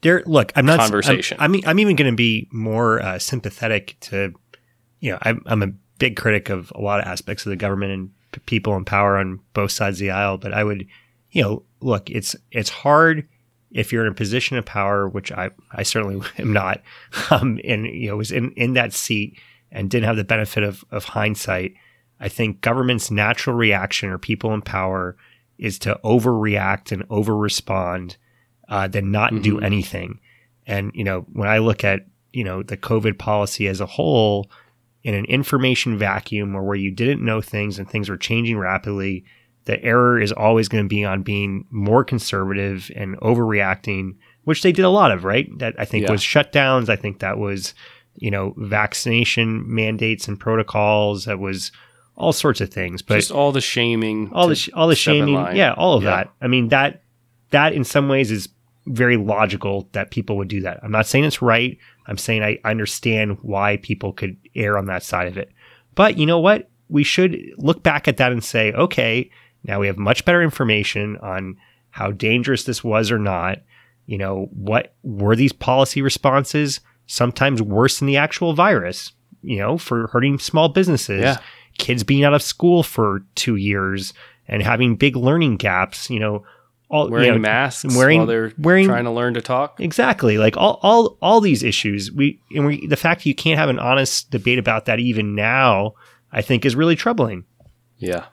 There, look, I'm not Conversation. I'm, I'm, I'm even going to be more uh, sympathetic to, you know, I'm, I'm a big critic of a lot of aspects of the government and p- people in power on both sides of the aisle. But I would, you know, look, it's it's hard if you're in a position of power, which I I certainly <laughs> am not, um, and you know was in in that seat and didn't have the benefit of of hindsight. I think government's natural reaction or people in power is to overreact and overrespond, uh, than not do Mhm. anything. And you know, when I look at you know the COVID policy as a whole, in an information vacuum or where you didn't know things and things were changing rapidly, the error is always going to be on being more conservative and overreacting, which they did a lot of, right? That I think Yeah. was shutdowns. I think that was, you know, vaccination mandates and protocols. That was all sorts of things. But just all the shaming, all the sh- all the shaming, yeah, all of Yeah. that. I mean that that in some ways is very logical that people would do that. I'm not saying it's right. I'm saying I understand why people could err on that side of it. But you know what? We should look back at that and say, okay, now we have much better information on how dangerous this was or not. You know, what were these policy responses? Sometimes worse than the actual virus, you know, for hurting small businesses Yeah. kids being out of school for two years and having big learning gaps, you know, all wearing you know, masks wearing- while they're wearing- trying to learn to talk. exactly like all all all these issues. We and we the fact that you can't have an honest debate about that even now, I think, is really troubling. Yeah,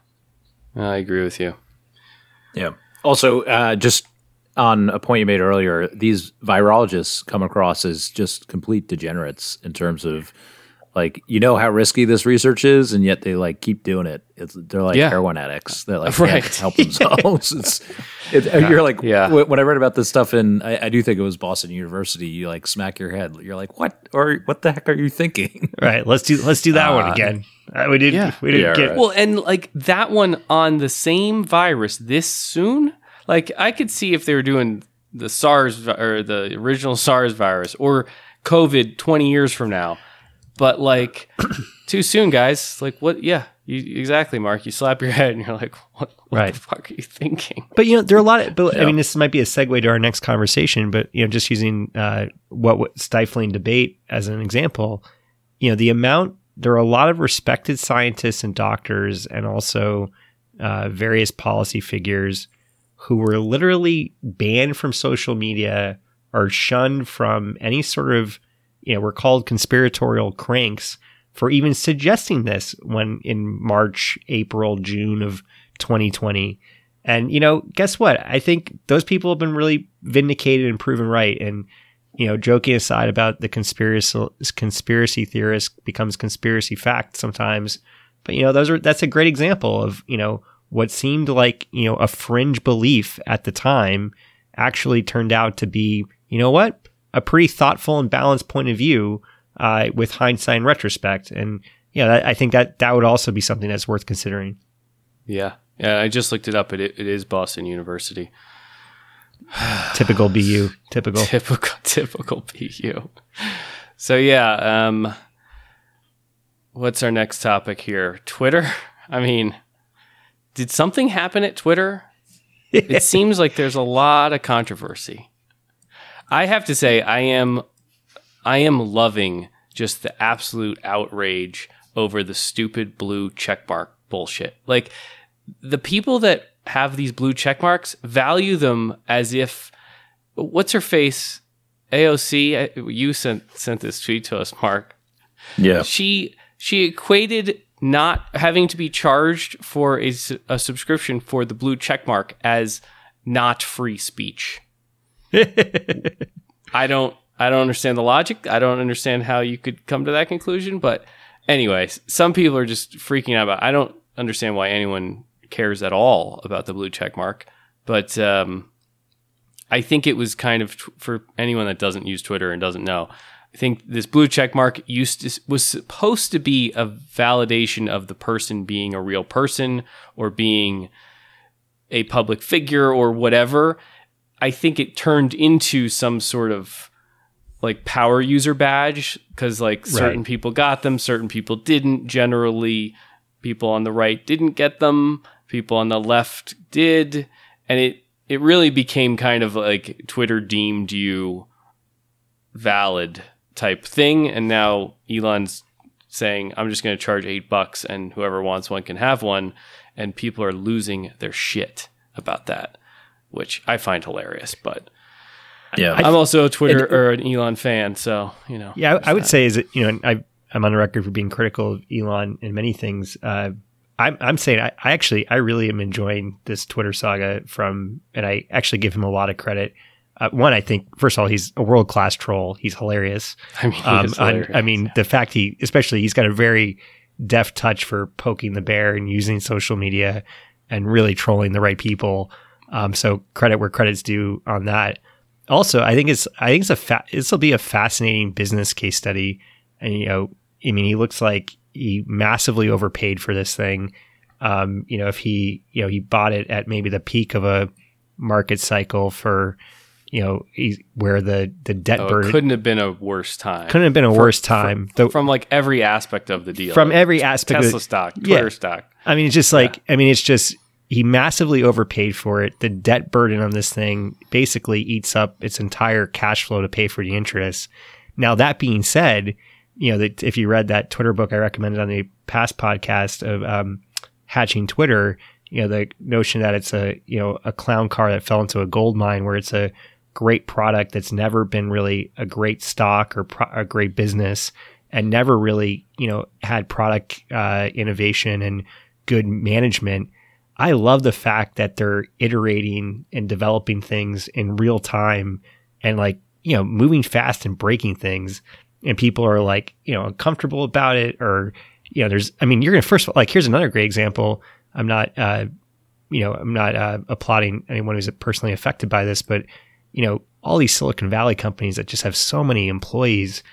I agree with you. Yeah. Also, uh, just on a point you made earlier, these virologists come across as just complete degenerates in terms of like you know how risky this research is, and yet they like keep doing it. It's, they're like Yeah. heroin addicts that like <laughs> Right. can't help themselves. <laughs> it's, it, you're like Yeah. wh- when I read about this stuff, in I, I do think it was Boston University. You like smack your head. You're like, what or what the heck are you thinking? <laughs> Right. Let's do let's do that one Uh, again. Uh, we didn't. yeah. We didn't Yeah, get. right. Well, and like that one on the same virus this soon, like I could see if they were doing the SARS vi- or the original SARS virus or COVID 20 years from now. But like <clears throat> too soon, guys. Like what? Yeah, you, exactly, Mark. You slap your head and you're like, <laughs> what, what Right. the fuck are you thinking? But you know, there are a lot of. But I mean, this might be a segue to our next conversation. But you know, just using uh, what, what stifling debate as an example, you know, the amount there are a lot of respected scientists and doctors, and also uh, various policy figures who were literally banned from social media or shunned from any sort of, you know, we're called conspiratorial cranks for even suggesting this when in March, April, June of 2020. And, you know, guess what? I think those people have been really vindicated and proven right. And, you know, joking aside about the conspiracy conspiracy theorist becomes conspiracy fact sometimes. But, you know, those are that's a great example of, you know, what seemed like, you know, a fringe belief at the time actually turned out to be, you know what? A pretty thoughtful and balanced point of view uh, with hindsight and retrospect. And, yeah, that, I think that that would also be something that's worth considering. Yeah, yeah. I just looked it up. It it is Boston University. <sighs> Typical BU. Typical. Typical, <laughs> typical PU. So yeah, um, what's our next topic here? Twitter. I mean, did something happen at Twitter? <laughs> It seems like there's a lot of controversy. I have to say, I am, I am loving just the absolute outrage over the stupid blue checkmark bullshit. Like the people that have these blue checkmarks value them as if what's her face? AOC you sent sent this tweet to us Mark. Yeah, she she equated not having to be charged for a, a subscription for the blue checkmark as not free speech <laughs> I don't I don't understand the logic. I don't understand how you could come to that conclusion. But anyways, some people are just freaking out about. I don't understand why anyone cares at all about the blue check mark. But um, I think it was kind of for anyone that doesn't use Twitter and doesn't know. I think this blue check mark used to, was supposed to be a validation of the person being a real person or being a public figure or whatever. I think it turned into some sort of like power user badge because like certain Right. people got them, certain people didn't. Generally, people on the right didn't get them, people on the left did, and it it really became kind of like Twitter deemed you valid type thing, and now Elon's saying I'm just going to charge eight bucks, and whoever wants one can have one, and people are losing their shit about that, which I find hilarious, but. yeah. I'm also a Twitter or an Elon fan, so you know. Yeah, I, I would that. say is that you know I I'm on the record for being critical of Elon in many things. Uh, I'm I'm saying I, I actually I really am enjoying this Twitter saga from, and I actually give him a lot of credit. Uh, one, I think first of all he's a world class troll. He's hilarious. <laughs> I mean, Um, hilarious. I mean the fact he especially he's got a very deft touch for poking the bear and using social media and really trolling the right people. Um, so credit where credit's due on that. Also, I think it's I think it's a fa- this will be a fascinating business case study. And you know, I mean, he looks like he massively overpaid for this thing. Um, you know, if he you know he bought it at maybe the peak of a market cycle for you know he, where the the debt Oh, burden couldn't have been a worse time. couldn't have been a For- worse time. Though from like every aspect of the deal. from every aspect of Tesla it. stock, Yeah. Twitter stock. I mean, it's just like I mean, it's just he massively overpaid for it. The debt burden on this thing basically eats up its entire cash flow to pay for the interest. Now that being said, you know that if you read that Twitter book I recommended on the past podcast of um, hatching Twitter, you know the notion that it's a you know a clown car that fell into a gold mine where it's a great product that's never been really a great stock or pro- a great business and never really you know had product uh, innovation and good management. I love the fact that they're iterating and developing things in real time and like you know moving fast and breaking things. and people are like, you know, uncomfortable about it or, you know, there's, I mean, you're going to first, like, here's another great example. I'm not, uh, you know, I'm not uh, applauding anyone who's personally affected by this, but, you know, all these Silicon Valley companies that just have so many employees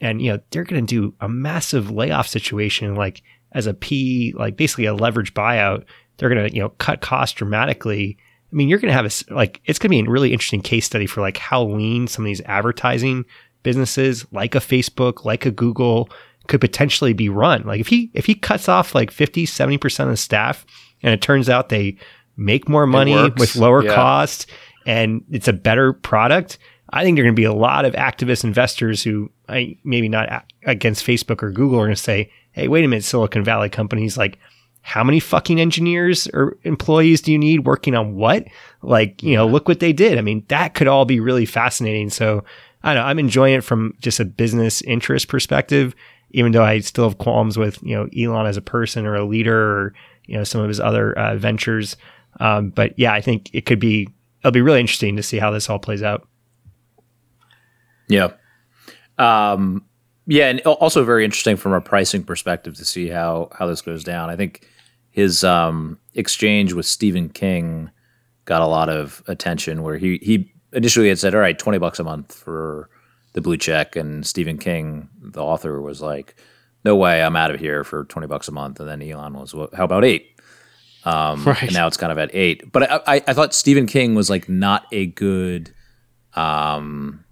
and, you know, they're going to do a massive layoff situation, like as a P, like basically a leverage buyout. They're going to, you know, cut costs dramatically. I mean, you're going to have a, like, it's going to be a really interesting case study for like how lean some of these advertising businesses like a Facebook, like a Google could potentially be run. Like if he, if he cuts off like 50, 70% of the staff and it turns out they make more money with lower yeah. cost and it's a better product, I think there are going to be a lot of activist investors who I maybe not against Facebook or Google are going to say, "Hey, wait a minute, Silicon Valley companies like how many fucking engineers or employees do you need working on what? Like, you know, look what they did. I mean, that could all be really fascinating. So, I don't know, I'm enjoying it from just a business interest perspective, even though I still have qualms with, you know, Elon as a person or a leader or, you know, some of his other uh, ventures. Um, but yeah, I think it could be, it'll be really interesting to see how this all plays out. Yeah. Um, yeah, and also very interesting from a pricing perspective to see how how this goes down. I think his um, exchange with Stephen King got a lot of attention, where he he initially had said, "All right, twenty bucks a month for the blue check," and Stephen King, the author, was like, "No way, I'm out of here for twenty bucks a month." And then Elon was, well, "How about eight? Um, <laughs> right. And now it's kind of at eight. But I, I, I thought Stephen King was like not a good um,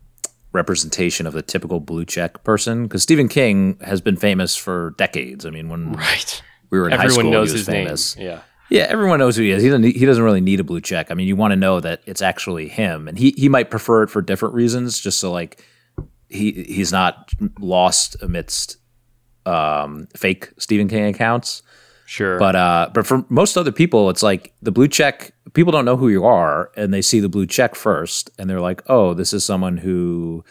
representation of the typical blue check person because Stephen King has been famous for decades. I mean, when right. We were in Everyone high school, knows his famous. name. Yeah. Yeah, everyone knows who he is. He doesn't. He doesn't really need a blue check. I mean, you want to know that it's actually him, and he he might prefer it for different reasons, just so like he he's not lost amidst um, fake Stephen King accounts. Sure. But uh, but for most other people, it's like the blue check. People don't know who you are, and they see the blue check first, and they're like, "Oh, this is someone who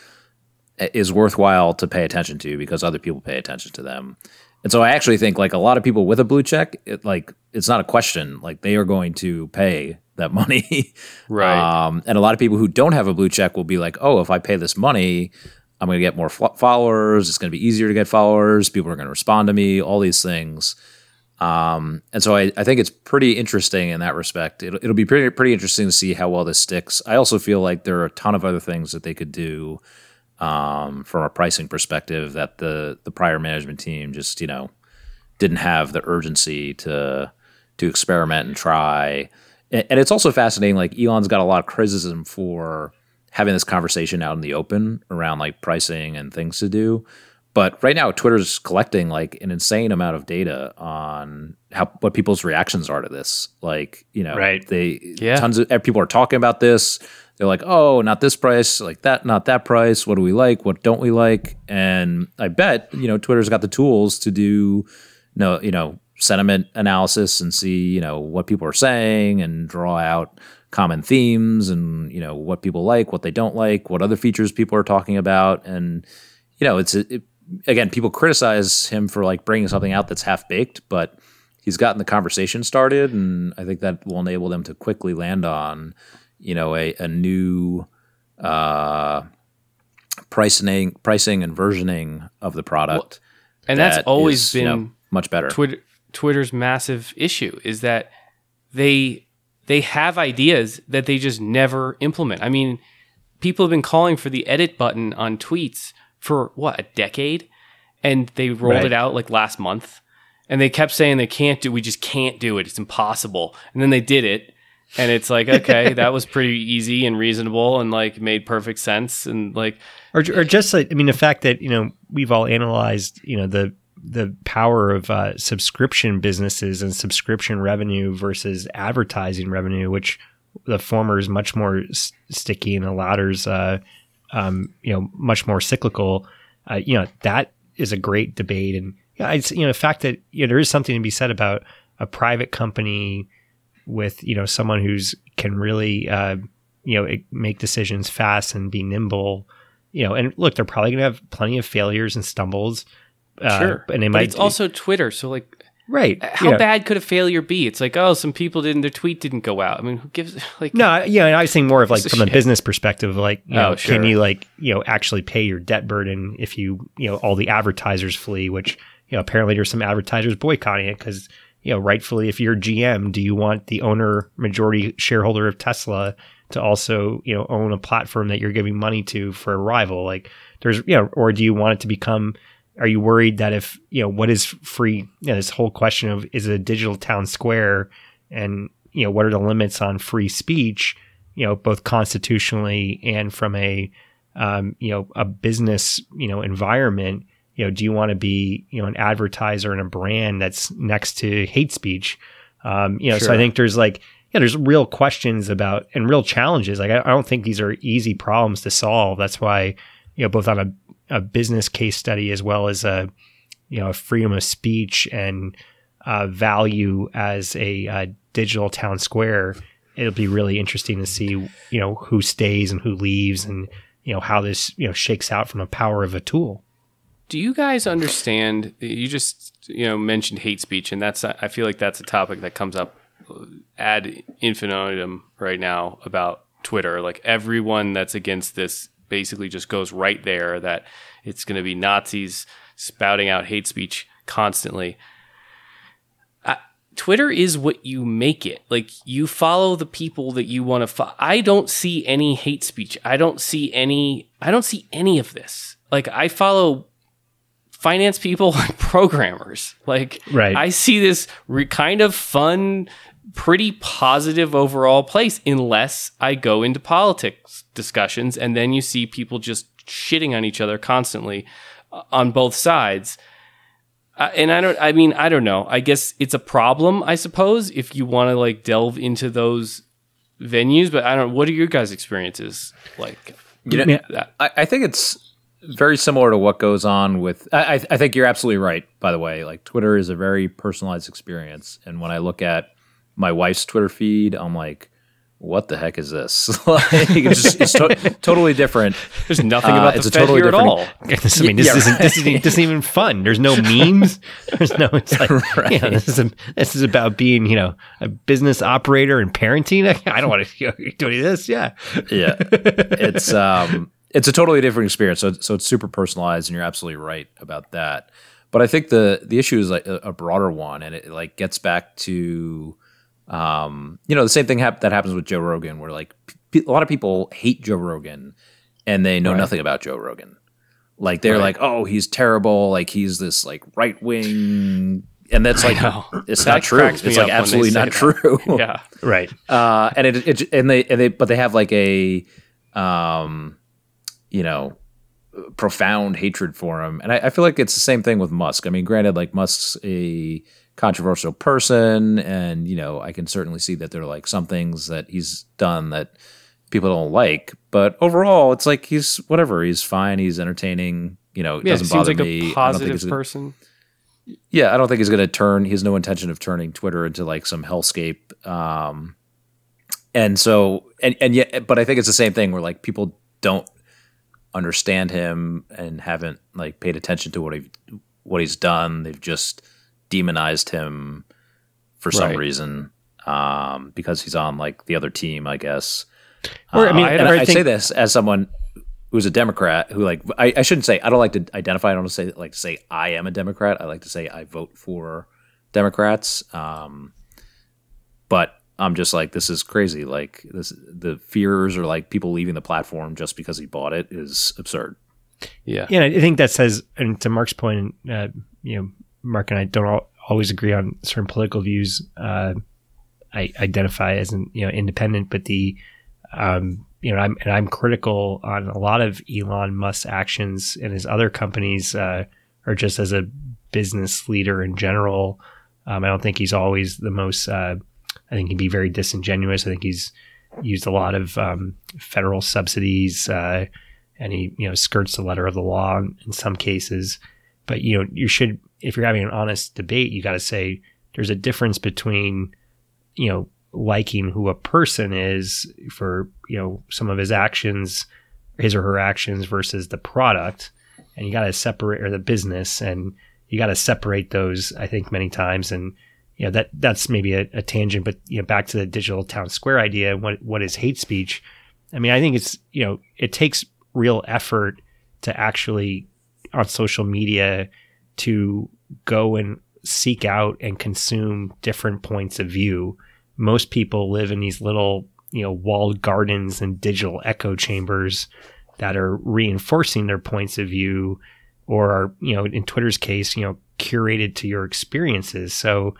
is worthwhile to pay attention to because other people pay attention to them. And so I actually think like a lot of people with a blue check, it, like it's not a question. Like they are going to pay that money, <laughs> right? Um, and a lot of people who don't have a blue check will be like, "Oh, if I pay this money, I'm going to get more followers. It's going to be easier to get followers. People are going to respond to me. All these things." Um, and so I, I think it's pretty interesting in that respect. It'll, it'll be pretty pretty interesting to see how well this sticks. I also feel like there are a ton of other things that they could do um, from a pricing perspective that the the prior management team just you know didn't have the urgency to to experiment and try. And, and it's also fascinating. Like Elon's got a lot of criticism for having this conversation out in the open around like pricing and things to do. But right now, Twitter's collecting like an insane amount of data on how what people's reactions are to this. Like, you know, right. they yeah. tons of people are talking about this they're like, oh, not this price, like that, not that price. What do we like? What don't we like? And I bet you know Twitter's got the tools to do, no, you know, sentiment analysis and see you know what people are saying and draw out common themes and you know what people like, what they don't like, what other features people are talking about, and you know, it's it, again, people criticize him for like bringing something out that's half baked, but he's gotten the conversation started, and I think that will enable them to quickly land on you know a, a new uh, pricing pricing and versioning of the product. Well, and that that's always is, been you know, much better. Twitter, Twitter's massive issue is that they they have ideas that they just never implement. I mean, people have been calling for the edit button on tweets for what a decade, and they rolled right. it out like last month. And they kept saying they can't do. We just can't do it. It's impossible. And then they did it, and it's like <laughs> okay that was pretty easy and reasonable and like made perfect sense and like or, or just like i mean the fact that you know we've all analyzed you know the the power of uh, subscription businesses and subscription revenue versus advertising revenue which the former is much more s- sticky and the latter's uh, um, you know much more cyclical. Uh, you know that is a great debate. And yeah, it's you know the fact that you know, there is something to be said about a private company with you know someone who's can really uh, you know make decisions fast and be nimble. You know, and look, they're probably going to have plenty of failures and stumbles. Uh, sure, and they might. But it's also Twitter, so like right. How you know. bad could a failure be? It's like, oh, some people didn't, their tweet didn't go out. I mean, who gives, <laughs> like, No, yeah, and I was saying more of like <laughs> from a shit. business perspective, like you Oh, know, sure. can you like you know actually pay your debt burden if you you know all the advertisers flee, which you know apparently there's some advertisers boycotting it because you know rightfully if you're GM, do you want the owner majority shareholder of Tesla to also you know own a platform that you're giving money to for a rival? Like there's you know, or do you want it to become are you worried that if you know what is free? You know, this whole question of is a digital town square? And you know what are the limits on free speech you know both constitutionally and from a um, you know a business you know environment you know do you want to be you know an advertiser and a brand that's next to hate speech? Um, you know so i think there's like yeah there's real questions about and real challenges. Like I, I don't think these are easy problems to solve. That's why you know both on a, a business case study as well as a you know a freedom of speech and uh, value as a uh, digital town square it'll be really interesting to see you know who stays and who leaves and you know how this you know shakes out from the power of a tool Do you guys understand? You just you know mentioned hate speech, and that's I feel like that's a topic that comes up ad infinitum right now about Twitter. Like everyone that's against this basically just goes right there that it's going to be Nazis spouting out hate speech constantly. Twitter is what you make it. Like you follow the people that you want to follow. I don't see any hate speech. I don't see any. I don't see any of this. Like I follow finance people <laughs> and programmers. Like Right. I see this re- kind of fun, pretty positive overall place, unless I go into politics discussions, and then you see people just shitting on each other constantly uh, on both sides. Uh, and I don't. I mean, I don't know. I guess it's a problem. I suppose if you want to like delve into those venues, but I don't. What are your guys' experiences like? You know, Yeah. I, I think it's very similar to what goes on with. I, I- I think you're absolutely right. By the way, like Twitter is a very personalized experience, and when I look at my wife's Twitter feed, I'm like, "What the heck is this?" <laughs> like, it's just it's to- totally different. there's nothing Uh, about it's the a Fed totally here at different- all. <laughs> I mean, this Yeah, isn't this isn't, this isn't even fun. There's no memes. <laughs> There's no. It's like you know, this is a, this is about being you know a business operator and parenting. I don't want to do any of this. Yeah, yeah it's um it's a totally different experience so so it's super personalized and you're absolutely right about that but i think the the issue is like a, a broader one and it, like gets back to um you know the same thing hap- that happens with joe rogan where like p- a lot of people hate joe rogan and they know Right. nothing about joe rogan like they're Right. like oh he's terrible like he's this like right wing and that's like know. it's That not true it's like up when they absolutely not that. true <laughs> Yeah. right. uh, and it, it and they and they but they have like a um, you know profound hatred for him, and I, I feel like it's the same thing with Musk. I mean, granted, like Musk's a controversial person, and you know I can certainly see that there are like some things that he's done that people don't like, but overall, it's like he's whatever. He's fine. He's entertaining. You know, it Yeah, doesn't seems bother like me. a I positive person. yeah, I don't think he's going to turn. He has no intention of turning Twitter into like some hellscape. Um, and so, and and yet, but I think it's the same thing where like people don't understand him and haven't like paid attention to what he what he's done. They've just demonized him for some Right. reason um, because he's on like the other team, I guess. Or, I mean, Uh, and and I I, I say this as someone who's a Democrat who like I, I shouldn't say I don't like to identify. I don't say like to say I am a Democrat. I like to say I vote for Democrats. Um, but I'm just like this is crazy. Like this, the fears or like people leaving the platform just because he bought it is absurd. Yeah. Yeah, and I think that says, and to Mark's point, uh, you know, Mark and I don't all, always agree on certain political views. Uh, I identify as an you know independent, but the um, you know, I'm and I'm critical on a lot of Elon Musk's actions and his other companies, uh, or just as a business leader in general. Um, I don't think he's always the most. Uh, I think he'd be very disingenuous. I think he's used a lot of um, federal subsidies. Uh, and he you know skirts the letter of the law in, some cases. But you know you should if you're having an honest debate, you got to say there's a difference between you know liking who a person is for you know some of his actions, his or her actions versus the product, and you got to separate or the business and you got to separate those. I think many times, and you know that that's maybe a, a, tangent, but you know back to the digital town square idea. What what is hate speech? I mean, I think it's you know it takes real effort to actually on social media to go and seek out and consume different points of view. Most people live in these little you know walled gardens and digital echo chambers that are reinforcing their points of view or are you know in twitter's case you know curated to your experiences so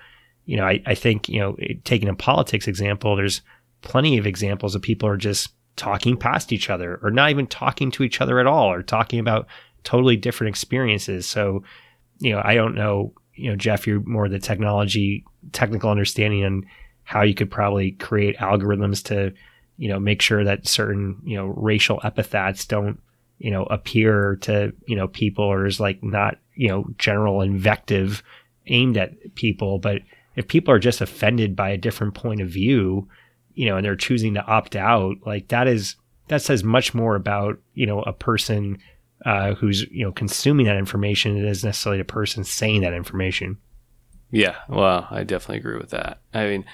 you know i, I think you know taking a politics example there's plenty of examples of people are just talking past each other or not even talking to each other at all or talking about totally different experiences so you know i don't know you know jeff you're more the technology technical understanding and how you could probably create algorithms to, you know, make sure that certain, you know, racial epithets don't, you know, appear to, you know, people or is like not, you know, general invective aimed at people. But if people are just offended by a different point of view, you know, and they're choosing to opt out, like that is, that says much more about, you know, a person uh, who's, you know, consuming that information than it is necessarily a person saying that information. Yeah, well, I definitely agree with that. I mean,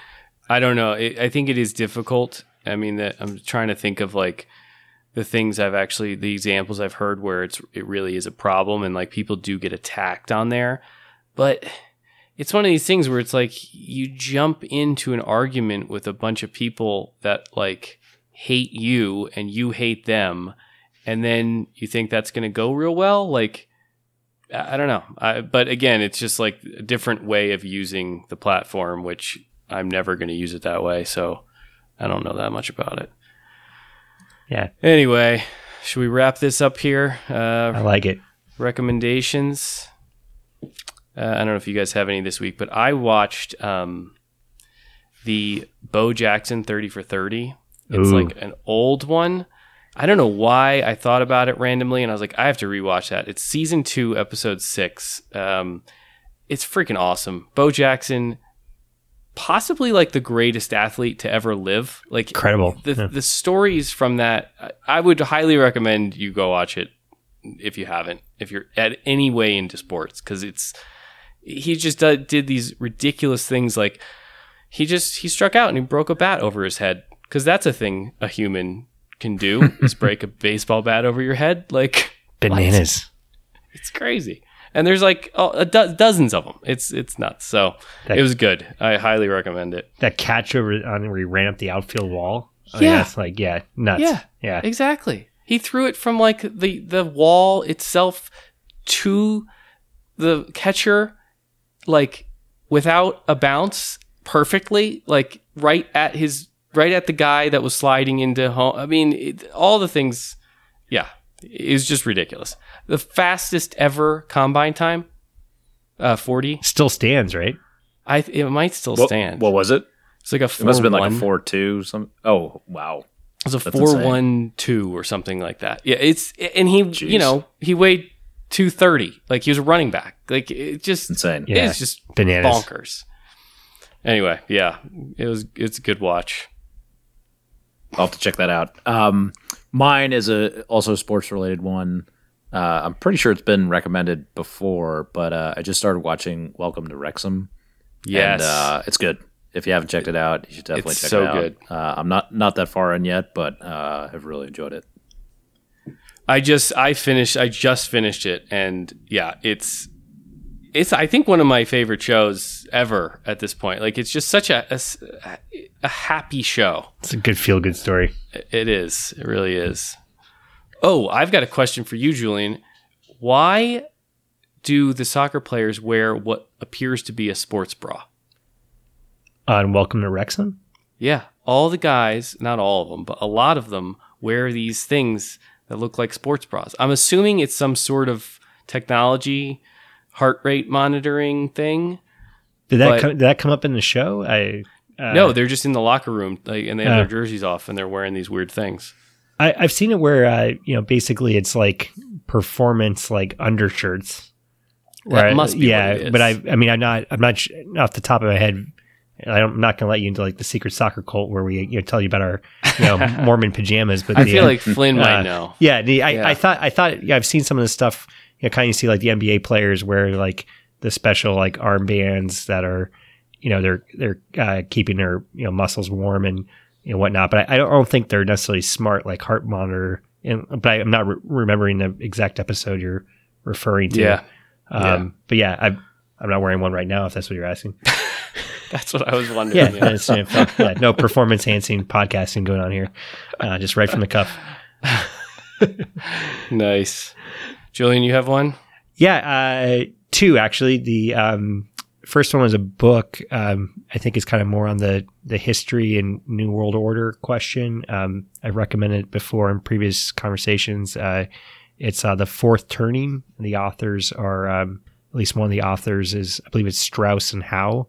I don't know. It, I think it is difficult. I mean, that I'm trying to think of like the things I've actually the examples I've heard where it's it really is a problem and like people do get attacked on there, but it's one of these things where it's like you jump into an argument with a bunch of people that like hate you and you hate them and then you think that's going to go real well like i don't know I, but again it's just like a different way of using the platform which I'm never going to use it that way, so I don't know that much about it. Yeah. Anyway, should we wrap this up here? Uh, I like it. Recommendations. Uh, I don't know if you guys have any this week, but I watched um, the Bo Jackson 30 for 30. It's Ooh. like an old one. I don't know why I thought about it randomly, and I was like, I have to rewatch that. It's season two, episode six. Um, it's freaking awesome. Bo Jackson possibly like the greatest athlete to ever live. Like incredible. The yeah. the stories from that, I would highly recommend you go watch it if you haven't. If you're at any way into sports, because it's he just did, did these ridiculous things. Like he just he struck out and he broke a bat over his head because that's a thing a human can do <laughs> is break a baseball bat over your head. Like <laughs> bananas. What? It's crazy and there's like oh, do- dozens of them. It's it's nuts. So that, it was good. I highly recommend it. That catch over on where he ran up the outfield wall. Oh, yeah, that's like yeah, nuts. Yeah, yeah, exactly. He threw it from like the the wall itself to the catcher, like without a bounce, perfectly, like right at his right at the guy that was sliding into home. I mean, it, all the things. Yeah, it was just ridiculous the fastest ever combine time, uh, 40. Still stands, right? I it might still what, stand. What was it? It's like a four, it must have been like a four two. Some oh wow, it was a That's four insane. one two or something like that. Yeah, it's and he Jeez. you know he weighed two thirty. Like he was a running back. Like it just insane. Yeah, it's just bananas, bonkers. Anyway, yeah, it was it's a good watch. I'll have to check that out. Um, mine is a also sports related one. Uh, I'm pretty sure it's been recommended before, but uh, I just started watching Welcome to Wrexham. Yes, and, uh, it's good. If you haven't checked it out, you should definitely it's check so it out. So good. Uh, I'm not not that far in yet, but uh, I've really enjoyed it. I just I finished I just finished it, and yeah, it's it's I think one of my favorite shows ever at this point. Like it's just such a a, a happy show. It's a good feel good story. It is. It really is. Oh, I've got a question for you, Julian. Why do the soccer players wear what appears to be a sports bra? Uh, On Welcome to Wrexham? Yeah. All the guys, not all of them, but a lot of them wear these things that look like sports bras. I'm assuming it's some sort of technology, heart rate monitoring thing. Did that come, did that come up in the show? I uh, no, they're just in the locker room, like, and they have uh, their jerseys off, and they're wearing these weird things. I, have seen it where uh, you know basically it's like performance like undershirts. That must be yeah, but I I mean I'm not I'm not off the top of my head. I'm not going to let you into like the secret soccer cult where we you know, tell you about our you know <laughs> Mormon pajamas. But I the, feel uh, like Flynn uh, might know. Yeah, the, I, yeah. I thought I thought yeah, I've seen some of this stuff. You know, kind of see like the NBA players wear like the special like armbands that are, you know, they're they're uh, keeping their you know muscles warm and you know whatnot. But I, I don't think they're necessarily smart like heart monitor. And but I, am not re- remembering the exact episode you're referring to. Yeah. Um, Yeah. But yeah, I, I'm not wearing one right now. If that's what you're asking. <laughs> That's what I was wondering. Yeah, yeah. know, yeah, no performance enhancing podcasting going on here. Uh, just right from the cuff. <laughs> Nice. Julian, you have one? Yeah, uh, two actually. The um, first one was a book. Um, I think is kind of more on the the history and New World Order question. Um, I've recommended it before in previous conversations. Uh, it's uh, the Fourth Turning. The authors are um, at least one of the authors is I believe it's Strauss and Howe.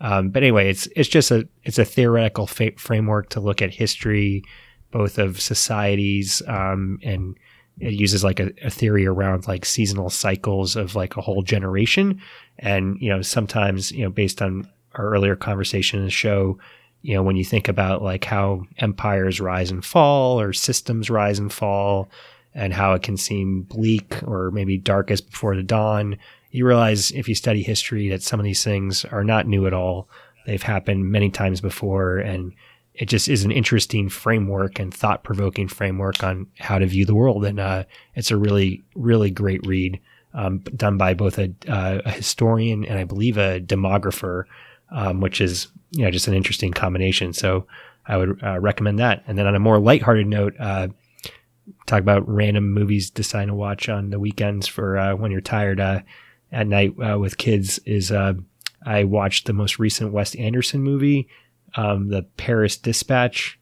Um, but anyway, it's it's just a it's a theoretical fa- framework to look at history, both of societies um, and it uses like a, a theory around like seasonal cycles of like a whole generation. And you know sometimes you know based on our earlier conversation in the show you know when you think about like how empires rise and fall or systems rise and fall and how it can seem bleak or maybe darkest before the dawn you realize if you study history that some of these things are not new at all they've happened many times before and it just is an interesting framework and thought provoking framework on how to view the world. And uh, it's a really, really great read um, done by both a, uh, a historian and I believe a demographer, um, which is you know just an interesting combination. So I would uh, recommend that. And then on a more lighthearted note, uh, talk about random movies to sign to watch on the weekends for uh, when you're tired uh, at night uh, with kids. Is uh, I watched the most recent Wes Anderson movie um, the Paris Dispatch.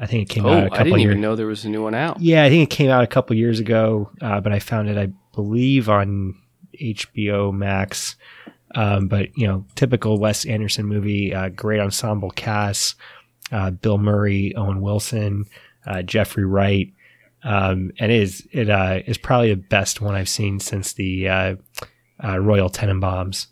I think it came Oh, out a couple I didn't years. even know there was a new one out. Yeah, I think it came out a couple years ago, uh, but I found it, I believe, on HBO Max. Um, but you know, typical Wes Anderson movie, uh, great ensemble cast: uh, Bill Murray, Owen Wilson, uh, Jeffrey Wright, um, and it is it uh, is probably the best one I've seen since the uh, uh, Royal Tenenbaums,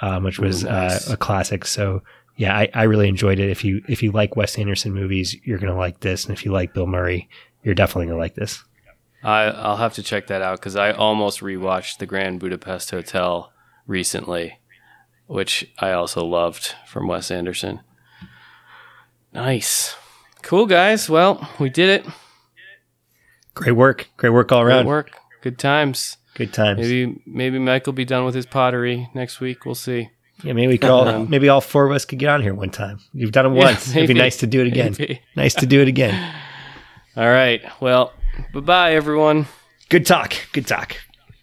um, which was Ooh, nice. uh, a classic. So yeah, I, I really enjoyed it. If you if you like Wes Anderson movies, you're gonna like this, and if you like Bill Murray, you're definitely gonna like this. I, I'll have to check that out because I almost rewatched the Grand Budapest Hotel recently, which I also loved from Wes Anderson. Nice. Cool, guys. Well, we did it. Great work, great work all Great around. work. Good times. Good times. Maybe maybe Mike will be done with his pottery next week. We'll see. yeah, maybe we could all, Um, maybe all four of us could get on here one time. You've done it Yeah, once. It'd be nice to do it again. Maybe. Nice to do it again. <laughs> All right. Well, bye bye, everyone. Good talk. Good talk.